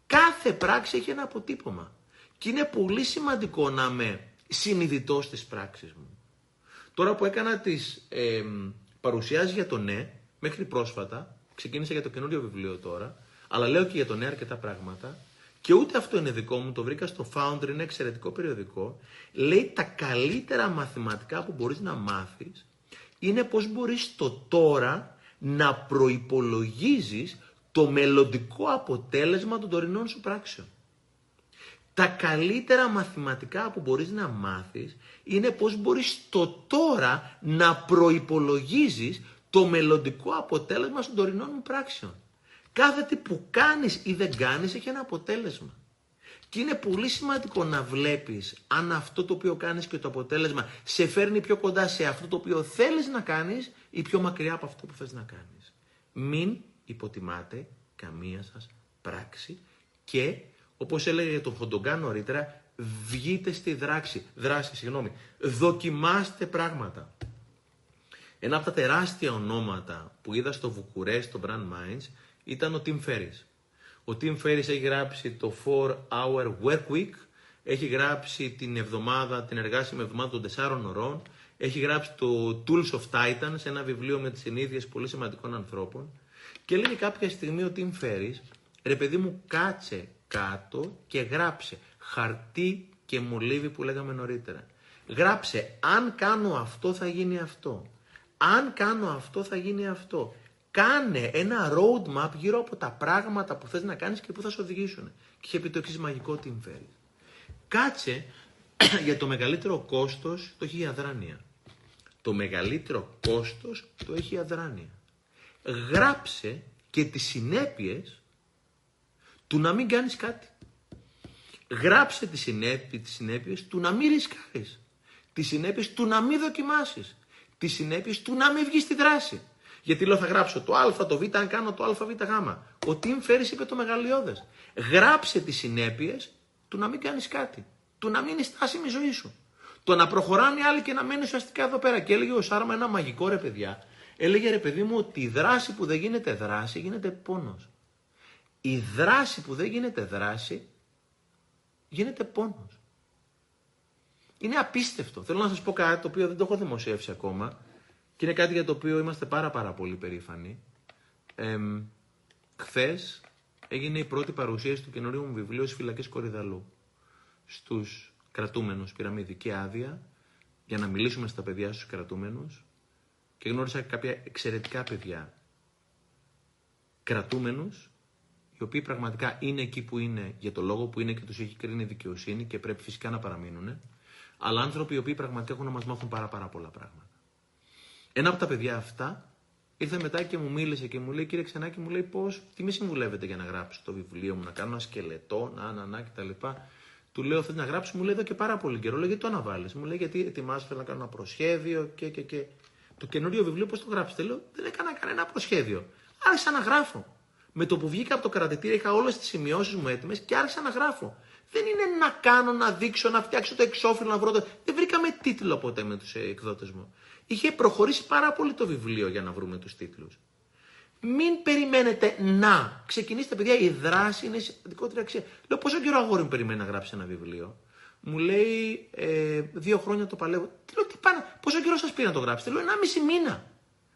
Κάθε πράξη έχει ένα αποτύπωμα. Και είναι πολύ σημαντικό να είμαι συνειδητός στις πράξεις μου. Τώρα που έκανα τις ε, παρουσιάσεις για το ναι, μέχρι πρόσφατα, ξεκίνησα για το καινούριο βιβλίο τώρα, αλλά λέω και για το ναι αρκετά πράγματα, και ούτε αυτό είναι δικό μου, το βρήκα στο Founder, είναι εξαιρετικό περιοδικό. Λέει τα καλύτερα μαθηματικά που μπορείς να μάθεις είναι πώς μπορείς το τώρα να προϋπολογίζεις το μελλοντικό αποτέλεσμα των τωρινών σου πράξεων. Τα καλύτερα μαθηματικά που μπορείς να μάθεις είναι πώς μπορείς το τώρα να προϋπολογίζεις το μελλοντικό αποτέλεσμα των τωρινών μου πράξεων. Κάθε τι που κάνεις ή δεν κάνεις έχει ένα αποτέλεσμα. Και είναι πολύ σημαντικό να βλέπεις αν αυτό το οποίο κάνεις και το αποτέλεσμα σε φέρνει πιο κοντά σε αυτό το οποίο θέλεις να κάνεις ή πιο μακριά από αυτό που θες να κάνεις. Μην υποτιμάτε καμία σας πράξη και όπως έλεγε για τον Χοντογκάν νωρίτερα βγείτε στη δράξη, δράση, συγγνώμη, δοκιμάστε πράγματα. Ένα από τα τεράστια ονόματα που είδα στο Βουκουρέ, στο Brand Minds, ήταν ο Tim Ferriss. Ο Tim Ferriss έχει γράψει το 4 Hour Work Week, έχει γράψει την εβδομάδα, την εργάσιμη εβδομάδα των 4 ωρών, έχει γράψει το Tools of Titans, ένα βιβλίο με τις συνήθειες πολύ σημαντικών ανθρώπων και λέει κάποια στιγμή ο Tim Ferriss, ρε παιδί μου κάτσε κάτω και γράψε χαρτί και μολύβι που λέγαμε νωρίτερα. Γράψε αν κάνω αυτό θα γίνει αυτό. Αν κάνω αυτό θα γίνει αυτό. Κάνε ένα roadmap γύρω από τα πράγματα που θες να κάνεις και που θα σου οδηγήσουν. Και είχε πει το εξής μαγικό τι φέρει. Κάτσε (clears throat) για το μεγαλύτερο κόστος το έχει η αδράνεια. Το μεγαλύτερο κόστος το έχει η αδράνεια. Γράψε και τις συνέπειες του να μην κάνεις κάτι. Γράψε τις συνέπειες, τις συνέπειες του να μην ρισκάρεις. Τις συνέπειες του να μην δοκιμάσεις. Τις συνέπειες του να μην βγεις στη δράση. Γιατί λέω θα γράψω το α, το β, αν κάνω το α, β, γ. Ο Τιμ Φέρις είπε το μεγαλειώδες. Γράψε τις συνέπειες του να μην κάνεις κάτι. Του να μην είναι στάσιμη η ζωή σου. Το να προχωράνε οι άλλοι και να μένει ουσιαστικά εδώ πέρα. Και έλεγε ο Σάρμα ένα μαγικό ρε παιδιά. Έλεγε ρε παιδί μου ότι η δράση που δεν γίνεται δράση γίνεται πόνος. Η δράση που δεν γίνεται δράση γίνεται πόνος. Είναι απίστευτο. Θέλω να σας πω κάτι το οποίο δεν το έχω δημοσιεύσει ακόμα. Και είναι κάτι για το οποίο είμαστε πάρα πάρα πολύ περήφανοι. Ε, Χθες έγινε η πρώτη παρουσίαση του καινούριου μου βιβλίου στις φυλακές Κορυδαλού. Στους κρατούμενους πήραμε ειδική άδεια για να μιλήσουμε στα παιδιά στους κρατούμενους και γνώρισα κάποια εξαιρετικά παιδιά. κρατούμενους, οι οποίοι πραγματικά είναι εκεί που είναι για το λόγο που είναι και τους έχει κρίνει δικαιοσύνη και πρέπει φυσικά να παραμείνουν, αλλά άνθρωποι οι οποίοι πραγματικά έχουν να μας μάθουν πάρα, πάρα πολλά πράγματα. Ένα από τα παιδιά αυτά ήρθε μετά και μου μίλησε και μου λέει: Κύριε Ξενάκη, μου λέει πώς, τι με συμβουλεύετε για να γράψω το βιβλίο μου, να κάνω ένα σκελετό, να, να, να κτλ. Του λέω: Θέλεις να γράψεις, μου λέει εδώ και πάρα πολύ καιρό. Λέει: Γιατί το αναβάλεις; Μου λέει: Γιατί ετοιμάζω, θέλω να κάνω ένα προσχέδιο και, και, και. Το καινούριο βιβλίο πώς το γράψετε. Λέω: Δεν έκανα κανένα προσχέδιο. Άρχισα να γράφω. Με το που βγήκα από το κρατητήριο είχα όλες τις σημειώσεις μου έτοιμες και άρχισα να γράφω. Δεν είναι να κάνω, να δείξω, να φτιάξω το εξώφυλλο, να βρω το. Δεν βρήκαμε τίτλο ποτέ με τους εκδότες μου. Είχε προχωρήσει πάρα πολύ το βιβλίο για να βρούμε τους τίτλους. Μην περιμένετε να. Ξεκινήστε, παιδιά, η δράση είναι σημαντικότερη αξία. Λέω, πόσο καιρό αγόρι μου περιμένει να γράψει ένα βιβλίο; Μου λέει, ε, δύο χρόνια το παλεύω. Τι λέω, τι πάνε, πόσο καιρό σας πήρε να το γράψετε; Λέω, ένα μισή μήνα.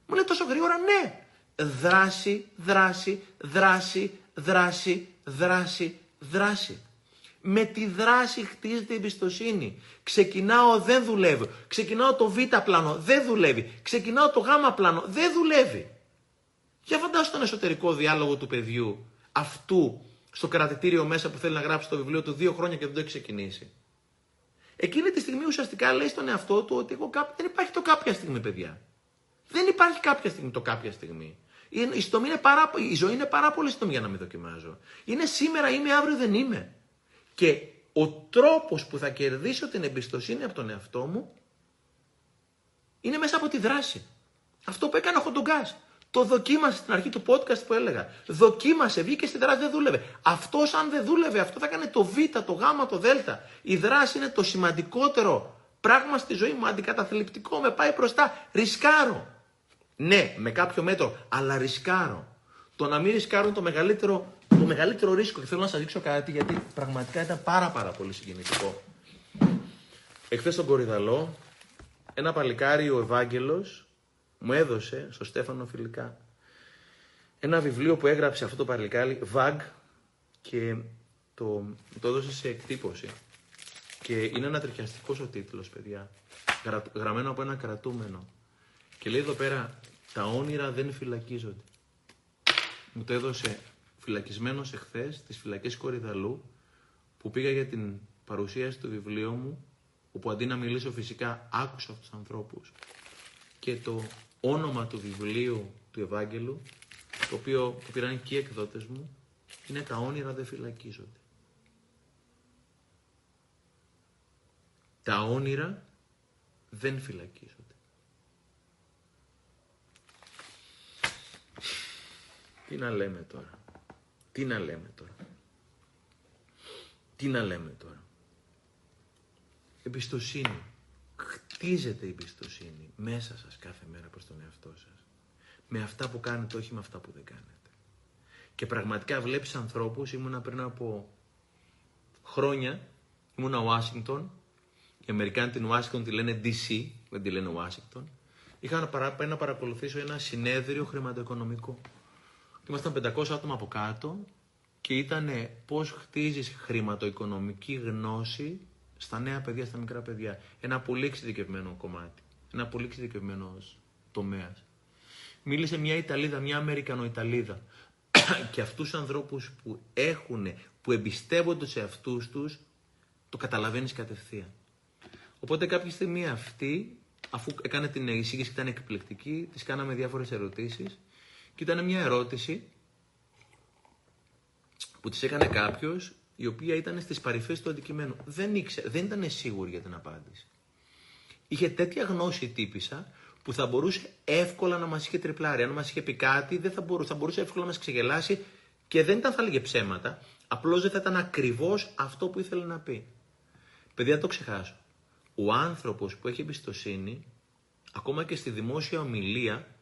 Μου λέει τόσο γρήγορα, ναι. Δράση, δράση, δράση, δράση, δράση, δράση. Με τη δράση χτίζεται η εμπιστοσύνη. Ξεκινάω, δεν δουλεύει. Ξεκινάω το β πλάνο, δεν δουλεύει. Ξεκινάω το γ πλάνο, δεν δουλεύει. Για φαντάσου τον εσωτερικό διάλογο του παιδιού, αυτού στο κρατητήριο μέσα που θέλει να γράψει το βιβλίο του δύο χρόνια και δεν το έχει ξεκινήσει. Εκείνη τη στιγμή ουσιαστικά λέει στον εαυτό του ότι εγώ δεν υπάρχει το κάποια στιγμή, παιδιά. Δεν υπάρχει κάποια στιγμή το κάποια στιγμή. Η, είναι πάρα... η ζωή είναι πάρα πολύ στομή για να μην δοκιμάζω. Είναι σήμερα είμαι, αύριο δεν είμαι. Και ο τρόπος που θα κερδίσω την εμπιστοσύνη από τον εαυτό μου είναι μέσα από τη δράση. Αυτό που έκανε ο Χοντογκάς. Το δοκίμασε στην αρχή του podcast που έλεγα. Δοκίμασε, βγήκε στη δράση, δεν δούλευε. Αυτός, αν δεν δούλευε, αυτό θα έκανε το Β, το Γ, το Δ. Η δράση είναι το σημαντικότερο πράγμα στη ζωή μου. Αντικαταθλιπτικό, με πάει μπροστά. Ρισκάρω. Ναι, με κάποιο μέτρο, αλλά ρισκάρω. Το να μην ρισκάρω είναι το μεγαλύτερο, το μεγαλύτερο ρίσκο. Και θέλω να σας δείξω κάτι γιατί πραγματικά ήταν πάρα πάρα πολύ συγκινητικό. Εχθές στον Κορυδαλό, ένα παλικάρι ο Ευάγγελος μου έδωσε στο Στέφανο Φιλικά ένα βιβλίο που έγραψε αυτό το παλικάρι, Βαγ, και το, το έδωσε σε εκτύπωση. Και είναι ανατριχιαστικό ο τίτλος, παιδιά. Γραμμένο από ένα κρατούμενο. Και λέει εδώ πέρα, τα όνειρα δεν φυλακίζονται. Μου το έδωσε φυλακισμένος εχθές στις φυλακές Κορυδαλού, που πήγα για την παρουσίαση του βιβλίου μου, όπου αντί να μιλήσω φυσικά άκουσα αυτούς τους ανθρώπους και το όνομα του βιβλίου του Ευάγγελου, το οποίο το πήραν και οι εκδότες μου, είναι «Τα όνειρα δεν φυλακίζονται». Τα όνειρα δεν φυλακίζονται. Τι να λέμε τώρα. Τι να λέμε τώρα; Τι να λέμε τώρα; Εμπιστοσύνη. Χτίζετε η εμπιστοσύνη μέσα σας κάθε μέρα προς τον εαυτό σας. Με αυτά που κάνετε, όχι με αυτά που δεν κάνετε. Και πραγματικά βλέπεις ανθρώπους, ήμουνα πριν από χρόνια, ήμουνα Ουάσιγκτον, οι Αμερικάνοι την Ουάσιγκτον τη λένε DC, δεν τη λένε Ουάσιγκτον. Είχα να, παρα, να παρακολουθήσω ένα συνέδριο χρηματοοικονομικό. Ήμασταν 500 άτομα από κάτω και ήταν πώς χτίζεις χρηματοοικονομική γνώση στα νέα παιδιά, στα μικρά παιδιά. Ένα πολύ εξειδικευμένο κομμάτι. Ένα πολύ εξειδικευμένος τομέας. Μίλησε μια Ιταλίδα, μια Αμερικανοϊταλίδα. (coughs) και αυτούς τους ανθρώπους που έχουν, που εμπιστεύονται σε αυτούς τους, το καταλαβαίνεις κατευθείαν. Οπότε κάποια στιγμή αυτή, αφού έκανε την εισήγηση και ήταν εκπληκτική, της κάναμε διάφορες ερωτήσεις. Και ήταν μια ερώτηση που της έκανε κάποιος η οποία ήταν στις παρυφές του αντικειμένου. Δεν, ήξε, δεν ήταν σίγουρη για την απάντηση. Είχε τέτοια γνώση τύπησα που θα μπορούσε εύκολα να μας είχε τριπλάρει. Αν μας είχε πει κάτι δεν θα μπορούσε, θα μπορούσε εύκολα να μας ξεγελάσει και δεν ήταν θα έλεγε ψέματα, απλώς δεν θα ήταν ακριβώς αυτό που ήθελε να πει. Παιδιά, το ξεχάσω. Ο άνθρωπος που έχει εμπιστοσύνη, ακόμα και στη δημόσια ομιλία,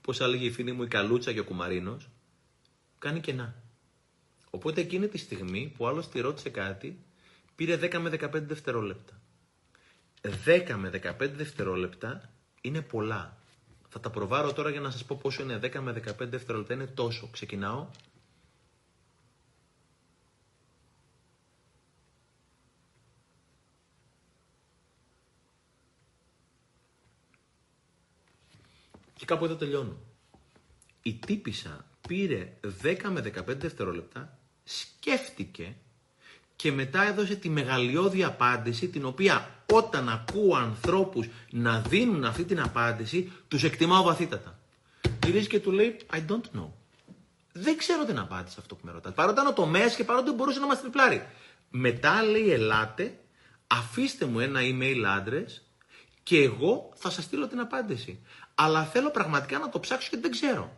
όπως έλεγε η φίλη μου η Καλούτσα και ο Κουμαρίνος, κάνει κενά. Οπότε εκείνη τη στιγμή που άλλος τη ρώτησε κάτι, πήρε 10 με 15 δευτερόλεπτα. 10 με 15 δευτερόλεπτα είναι πολλά. Θα τα προβάρω τώρα για να σας πω πόσο είναι 10 με 15 δευτερόλεπτα. Είναι τόσο. Ξεκινάω. Κάπου εδώ τελειώνω. Η τύπησα πήρε 10 με 15 δευτερόλεπτα, σκέφτηκε και μετά έδωσε τη μεγαλειώδη απάντηση την οποία όταν ακούω ανθρώπους να δίνουν αυτή την απάντηση τους εκτιμάω βαθύτατα. Γυρίζει και του λέει I don't know. Δεν ξέρω την απάντηση αυτό που με ρωτάτε. Παρότι ήταν ο τομέας και παρότι μπορούσε να μας τριπλάρει. Μετά λέει ελάτε, αφήστε μου ένα email address και εγώ θα σας στείλω την απάντηση. Αλλά θέλω πραγματικά να το ψάξω γιατί δεν ξέρω.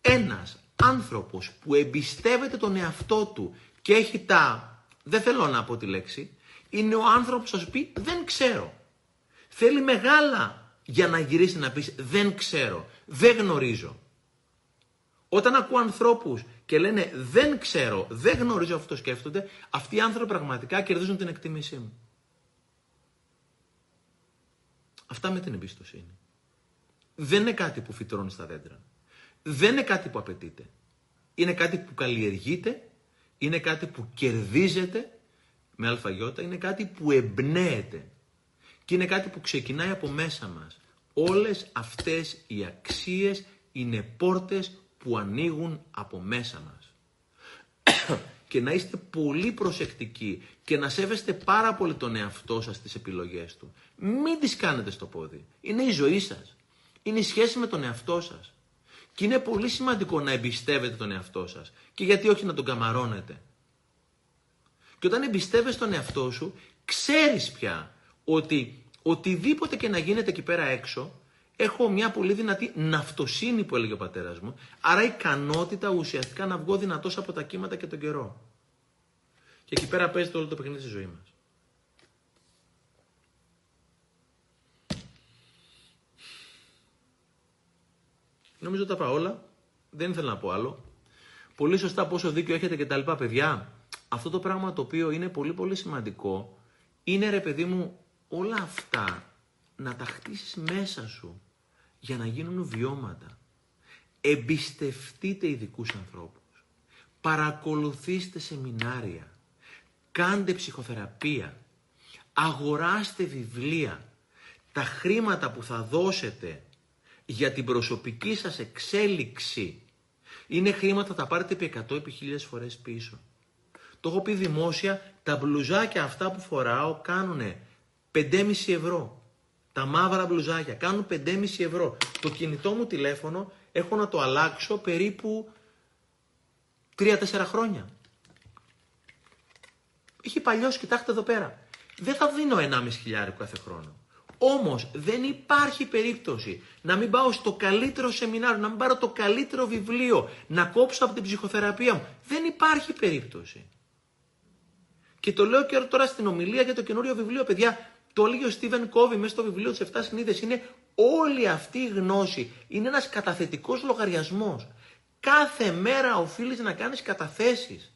Ένας άνθρωπος που εμπιστεύεται τον εαυτό του και έχει τα, δεν θέλω να πω τη λέξη, είναι ο άνθρωπος που θα σου πει δεν ξέρω. Θέλει μεγάλα για να γυρίσει να πεις δεν ξέρω, δεν γνωρίζω. Όταν ακούω ανθρώπους και λένε δεν ξέρω, δεν γνωρίζω αυτό σκέφτονται, αυτοί οι άνθρωποι πραγματικά κερδίζουν την εκτίμησή μου. Αυτά με την εμπιστοσύνη. Δεν είναι κάτι που φυτρώνει στα δέντρα. Δεν είναι κάτι που απαιτείται. Είναι κάτι που καλλιεργείται, είναι κάτι που κερδίζεται με αλφαγιώτα, είναι κάτι που εμπνέεται και είναι κάτι που ξεκινάει από μέσα μας. Όλες αυτές οι αξίες είναι πόρτες που ανοίγουν από μέσα μας. Και να είστε πολύ προσεκτικοί και να σέβεστε πάρα πολύ τον εαυτό σας στις επιλογές του. Μην τις κάνετε στο πόδι. Είναι η ζωή σας. Είναι η σχέση με τον εαυτό σας. Και είναι πολύ σημαντικό να εμπιστεύετε τον εαυτό σας. Και γιατί όχι να τον καμαρώνετε. Και όταν εμπιστεύεσαι τον εαυτό σου, ξέρεις πια ότι οτιδήποτε και να γίνεται εκεί πέρα έξω, έχω μια πολύ δυνατή ναυτοσύνη που έλεγε ο πατέρας μου, άρα ικανότητα ουσιαστικά να βγω δυνατός από τα κύματα και τον καιρό. Και εκεί πέρα παίζεται όλο το παιχνίδι στη ζωή μας. Νομίζω τα πάω όλα. Δεν ήθελα να πω άλλο. Πολύ σωστά πόσο δίκιο έχετε και τα λοιπά παιδιά. Αυτό το πράγμα το οποίο είναι πολύ πολύ σημαντικό είναι ρε παιδί μου όλα αυτά να τα χτίσεις μέσα σου για να γίνουν βιώματα. Εμπιστευτείτε ειδικούς ανθρώπους. Παρακολουθήστε σεμινάρια. Κάντε ψυχοθεραπεία. Αγοράστε βιβλία. Τα χρήματα που θα δώσετε για την προσωπική σας εξέλιξη είναι χρήματα θα πάρετε επί 100 επί 1000 φορές πίσω. Το έχω πει δημόσια, τα μπλουζάκια αυτά που φοράω κάνουν 5,5 ευρώ. Τα μαύρα μπλουζάκια κάνουν 5,5 ευρώ. Το κινητό μου τηλέφωνο έχω να το αλλάξω περίπου 3-4 χρόνια. Έχει παλιώσει, κοιτάξτε εδώ πέρα. Δεν θα δίνω 1,5 χιλιάρικο κάθε χρόνο. Όμως δεν υπάρχει περίπτωση να μην πάω στο καλύτερο σεμινάριο, να μην πάρω το καλύτερο βιβλίο, να κόψω από την ψυχοθεραπεία μου. Δεν υπάρχει περίπτωση. Και το λέω και τώρα στην ομιλία για το καινούριο βιβλίο, παιδιά. Το έλεγε ο Στίβεν Κόβι μέσα στο βιβλίο της 7 συνείδε. Είναι όλη αυτή η γνώση. Είναι ένας καταθετικός λογαριασμός. Κάθε μέρα οφείλεις να κάνεις καταθέσεις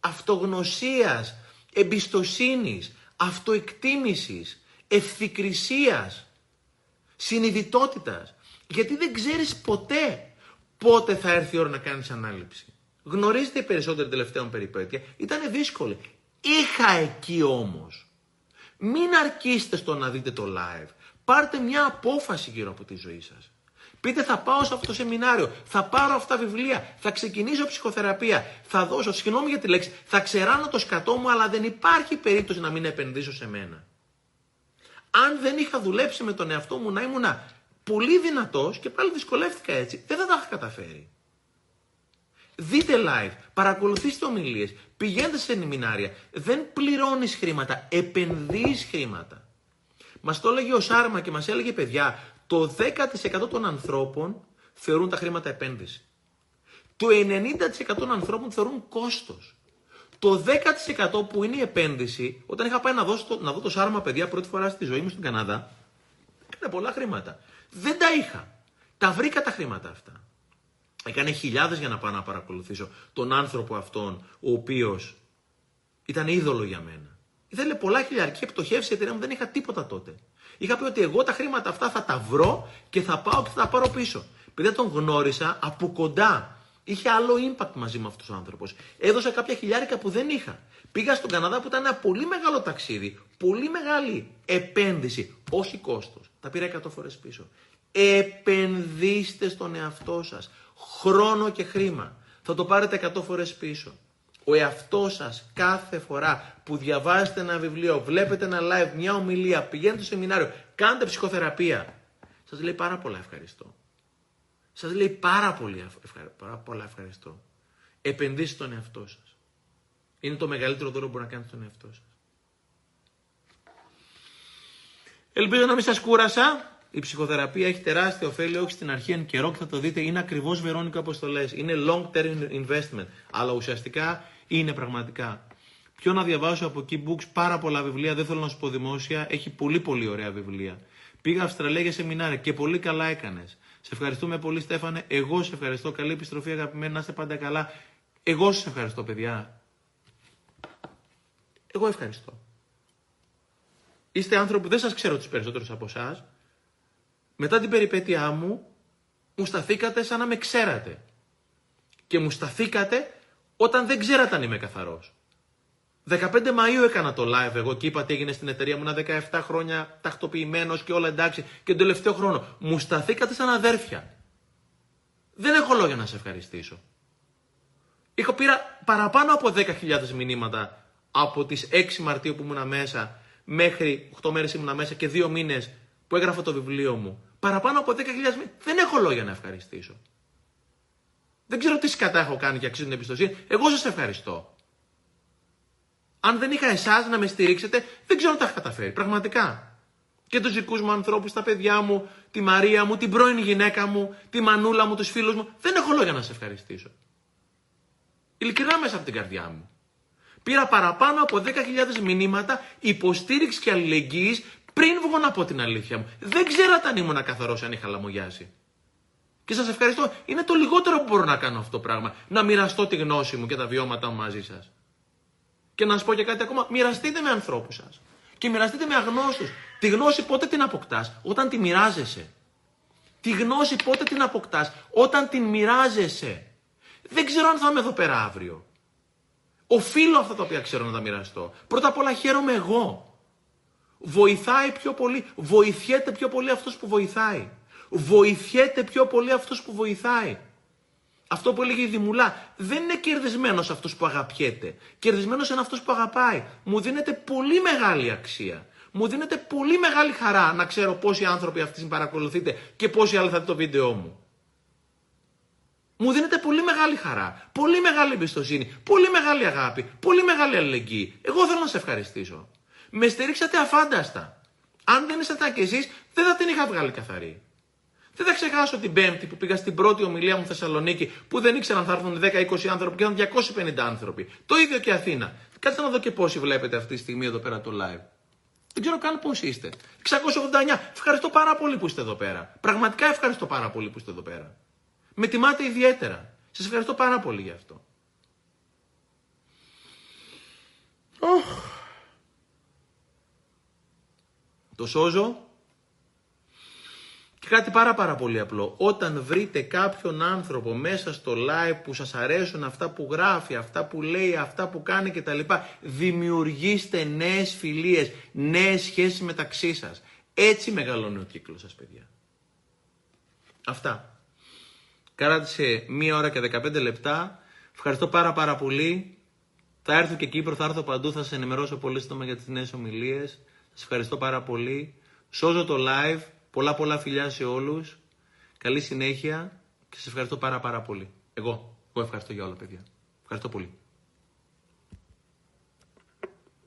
αυτογνωσίας, εμπιστοσύνης, αυτοεκτίμησης ευθυκρισίας, συνειδητότητας. Γιατί δεν ξέρεις ποτέ πότε θα έρθει η ώρα να κάνεις ανάληψη. Γνωρίζετε οι περισσότεροι τελευταίων περιπέτεια, ήταν δύσκολη. Είχα εκεί όμως. Μην αρκείστε στο να δείτε το live. Πάρτε μια απόφαση γύρω από τη ζωή σας. Πείτε θα πάω σε αυτό το σεμινάριο, θα πάρω αυτά τα βιβλία, θα ξεκινήσω ψυχοθεραπεία, θα δώσω, συγγνώμη για τη λέξη, θα ξεράνω το σκατό μου, αλλά δεν υπάρχει περίπτωση να μην επενδύσω σε μένα αν δεν είχα δουλέψει με τον εαυτό μου να ήμουν πολύ δυνατός και πάλι δυσκολεύτηκα έτσι, δεν θα τα είχα καταφέρει. Δείτε live, παρακολουθήστε ομιλίες, πηγαίνετε σε σεμινάρια. Δεν πληρώνεις χρήματα, επενδύεις χρήματα. Μας το έλεγε ο Σάρμα και μας έλεγε παιδιά, το 10% των ανθρώπων θεωρούν τα χρήματα επένδυση. Το 90% των ανθρώπων θεωρούν κόστος. Το 10% που είναι η επένδυση, όταν είχα πάει να, δώσω το, να δω το σάρμα παιδιά πρώτη φορά στη ζωή μου στην Καναδά, έκανε πολλά χρήματα. Δεν τα είχα. Τα βρήκα τα χρήματα αυτά. Έκανε χιλιάδες για να πάω να παρακολουθήσω τον άνθρωπο αυτόν, ο οποίος ήταν είδωλο για μένα. Ήθελε πολλά χιλιάρια και πτωχεύσει η εταιρεία μου, δεν είχα τίποτα τότε. Είχα πει ότι εγώ τα χρήματα αυτά θα τα βρω και θα πάω και θα τα πάρω πίσω. Επειδή τον γνώρισα από κοντά. Είχε άλλο impact μαζί με αυτός ο άνθρωπος. Έδωσα κάποια χιλιάρικα που δεν είχα. Πήγα στον Καναδά που ήταν ένα πολύ μεγάλο ταξίδι. Πολύ μεγάλη επένδυση. Όχι κόστος. Τα πήρα 100 φορές πίσω. Επενδύστε στον εαυτό σας. Χρόνο και χρήμα. Θα το πάρετε 100 φορές πίσω. Ο εαυτός σας κάθε φορά που διαβάζετε ένα βιβλίο, βλέπετε ένα live, μια ομιλία, πηγαίνετε στο σεμινάριο, κάνετε ψυχοθεραπεία, σας λέει πάρα πολλά ευχαριστώ. Σας λέει πάρα, πολύ, πάρα πολλά ευχαριστώ. Επενδύστε στον εαυτό σας. Είναι το μεγαλύτερο δώρο που μπορεί να κάνετε στον εαυτό σας. Ελπίζω να μην σας κούρασα. Η ψυχοθεραπεία έχει τεράστιο ωφέλη, όχι στην αρχή, εν καιρό και θα το δείτε. Είναι ακριβώς Βερόνικα όπως το λες. Είναι long term investment. Αλλά ουσιαστικά είναι πραγματικά. Ποιο να διαβάσω από εκεί books, πάρα πολλά βιβλία. Δεν θέλω να σου πω δημόσια. Έχει πολύ πολύ ωραία βιβλία. Πήγα Αυστραλία για σεμινάρια και πολύ καλά έκανες. Σε ευχαριστούμε πολύ, Στέφανε. Εγώ σε ευχαριστώ. Καλή επιστροφή, αγαπημένη. Να είστε πάντα καλά. Εγώ σας ευχαριστώ, παιδιά. Εγώ ευχαριστώ. Είστε άνθρωποι που δεν σας ξέρω τους περισσότερους από εσάς. Μετά την περιπέτειά μου, μου σταθήκατε σαν να με ξέρατε. Και μου σταθήκατε όταν δεν ξέρατε αν είμαι καθαρός. 15 Μαΐου έκανα το live εγώ και είπα τι έγινε στην εταιρεία μου, ένα 17 χρόνια τακτοποιημένος και όλα εντάξει και τον τελευταίο χρόνο. Μου σταθήκατε σαν αδέρφια. Δεν έχω λόγια να σε ευχαριστήσω. Είχα πήρα παραπάνω από 10.000 μηνύματα από τις 6 Μαρτίου που ήμουν μέσα μέχρι 8 μέρες ήμουν μέσα και 2 μήνες που έγραφα το βιβλίο μου. Παραπάνω από 10.000 μήνες. Δεν έχω λόγια να ευχαριστήσω. Δεν ξέρω τι σκατά έχω κάνει και αξίζουν την εμπιστοσύνη. Εγώ σας ευχαριστώ. Αν δεν είχα εσάς να με στηρίξετε, δεν ξέρω τι θα είχα καταφέρει. Πραγματικά. Και τους δικούς μου ανθρώπους, τα παιδιά μου, τη Μαρία μου, την πρώην γυναίκα μου, τη μανούλα μου, τους φίλους μου. Δεν έχω λόγια να σε ευχαριστήσω. Ειλικρινά μέσα από την καρδιά μου. Πήρα παραπάνω από 10.000 μηνύματα υποστήριξη και αλληλεγγύης πριν βγω να πω την αλήθεια μου. Δεν ξέρω αν ήμουν καθαρός αν είχα λαμογιάσει. Και σας ευχαριστώ. Είναι το λιγότερο που μπορώ να κάνω αυτό το πράγμα. Να μοιραστώ τη γνώση μου και τα βιώματά μου μαζί σας. Και να σας πω και κάτι ακόμα. Μοιραστείτε με ανθρώπους σας. Και μοιραστείτε με αγνώστους. Τη γνώση πότε την αποκτάς, όταν τη μοιράζεσαι. Τη γνώση πότε την αποκτάς, όταν την μοιράζεσαι. Δεν ξέρω αν θα είμαι εδώ πέρα αύριο. Οφείλω αυτά τα οποία ξέρω να τα μοιραστώ. Πρώτα απ' όλα χαίρομαι εγώ. Βοηθάει πιο πολύ, βοηθιέται πιο πολύ αυτός που βοηθάει βοηθιέται πιο πολύ αυτός που βοηθάει. Αυτό που έλεγε η Δημουλά, δεν είναι κερδισμένος αυτός που αγαπιέται. Κερδισμένος είναι αυτός που αγαπάει. Μου δίνεται πολύ μεγάλη αξία. Μου δίνεται πολύ μεγάλη χαρά να ξέρω πόσοι άνθρωποι αυτοί παρακολουθείτε και πόσοι άλλοι θα δείτε το βίντεο μου. Μου δίνεται πολύ μεγάλη χαρά, πολύ μεγάλη εμπιστοσύνη, πολύ μεγάλη αγάπη, πολύ μεγάλη αλληλεγγύη. Εγώ θέλω να σε ευχαριστήσω. Με στηρίξατε αφάνταστα. Αν δεν ήσασταν κι εσείς, δεν θα την είχα βγάλει καθαρή. Δεν θα ξεχάσω την Πέμπτη που πήγα στην πρώτη ομιλία μου Θεσσαλονίκη που δεν ήξερα αν θα έρθουν 10-20 άνθρωποι και ήταν 250 άνθρωποι. Το ίδιο και Αθήνα. Κάτσε να δω και πόσοι βλέπετε αυτή τη στιγμή εδώ πέρα το live. Δεν ξέρω καν πώ είστε. 689. Ευχαριστώ πάρα πολύ που είστε εδώ πέρα. Πραγματικά ευχαριστώ πάρα πολύ που είστε εδώ πέρα. Με τιμάτε ιδιαίτερα. Σας ευχαριστώ πάρα πολύ γι' αυτό. Oh. Το σώζω και κάτι πάρα πάρα πολύ απλό. Όταν βρείτε κάποιον άνθρωπο μέσα στο live που σας αρέσουν αυτά που γράφει, αυτά που λέει, αυτά που κάνει κτλ. Δημιουργήστε νέες φιλίες, νέες σχέσεις μεταξύ σας. Έτσι μεγαλώνει ο κύκλος σας παιδιά. Αυτά. Κράτησε μία ώρα και 15 λεπτά. Ευχαριστώ πάρα πάρα πολύ. Θα έρθω και Κύπρο, θα έρθω παντού, θα σας ενημερώσω πολύ σύντομα για τις νέες ομιλίες. Σας ευχαριστώ πάρα πολύ. Σώζω το live. Πολλά πολλά φιλιά σε όλους. Καλή συνέχεια και σας ευχαριστώ πάρα πάρα πολύ. Εγώ, εγώ ευχαριστώ για όλα παιδιά. Ευχαριστώ πολύ.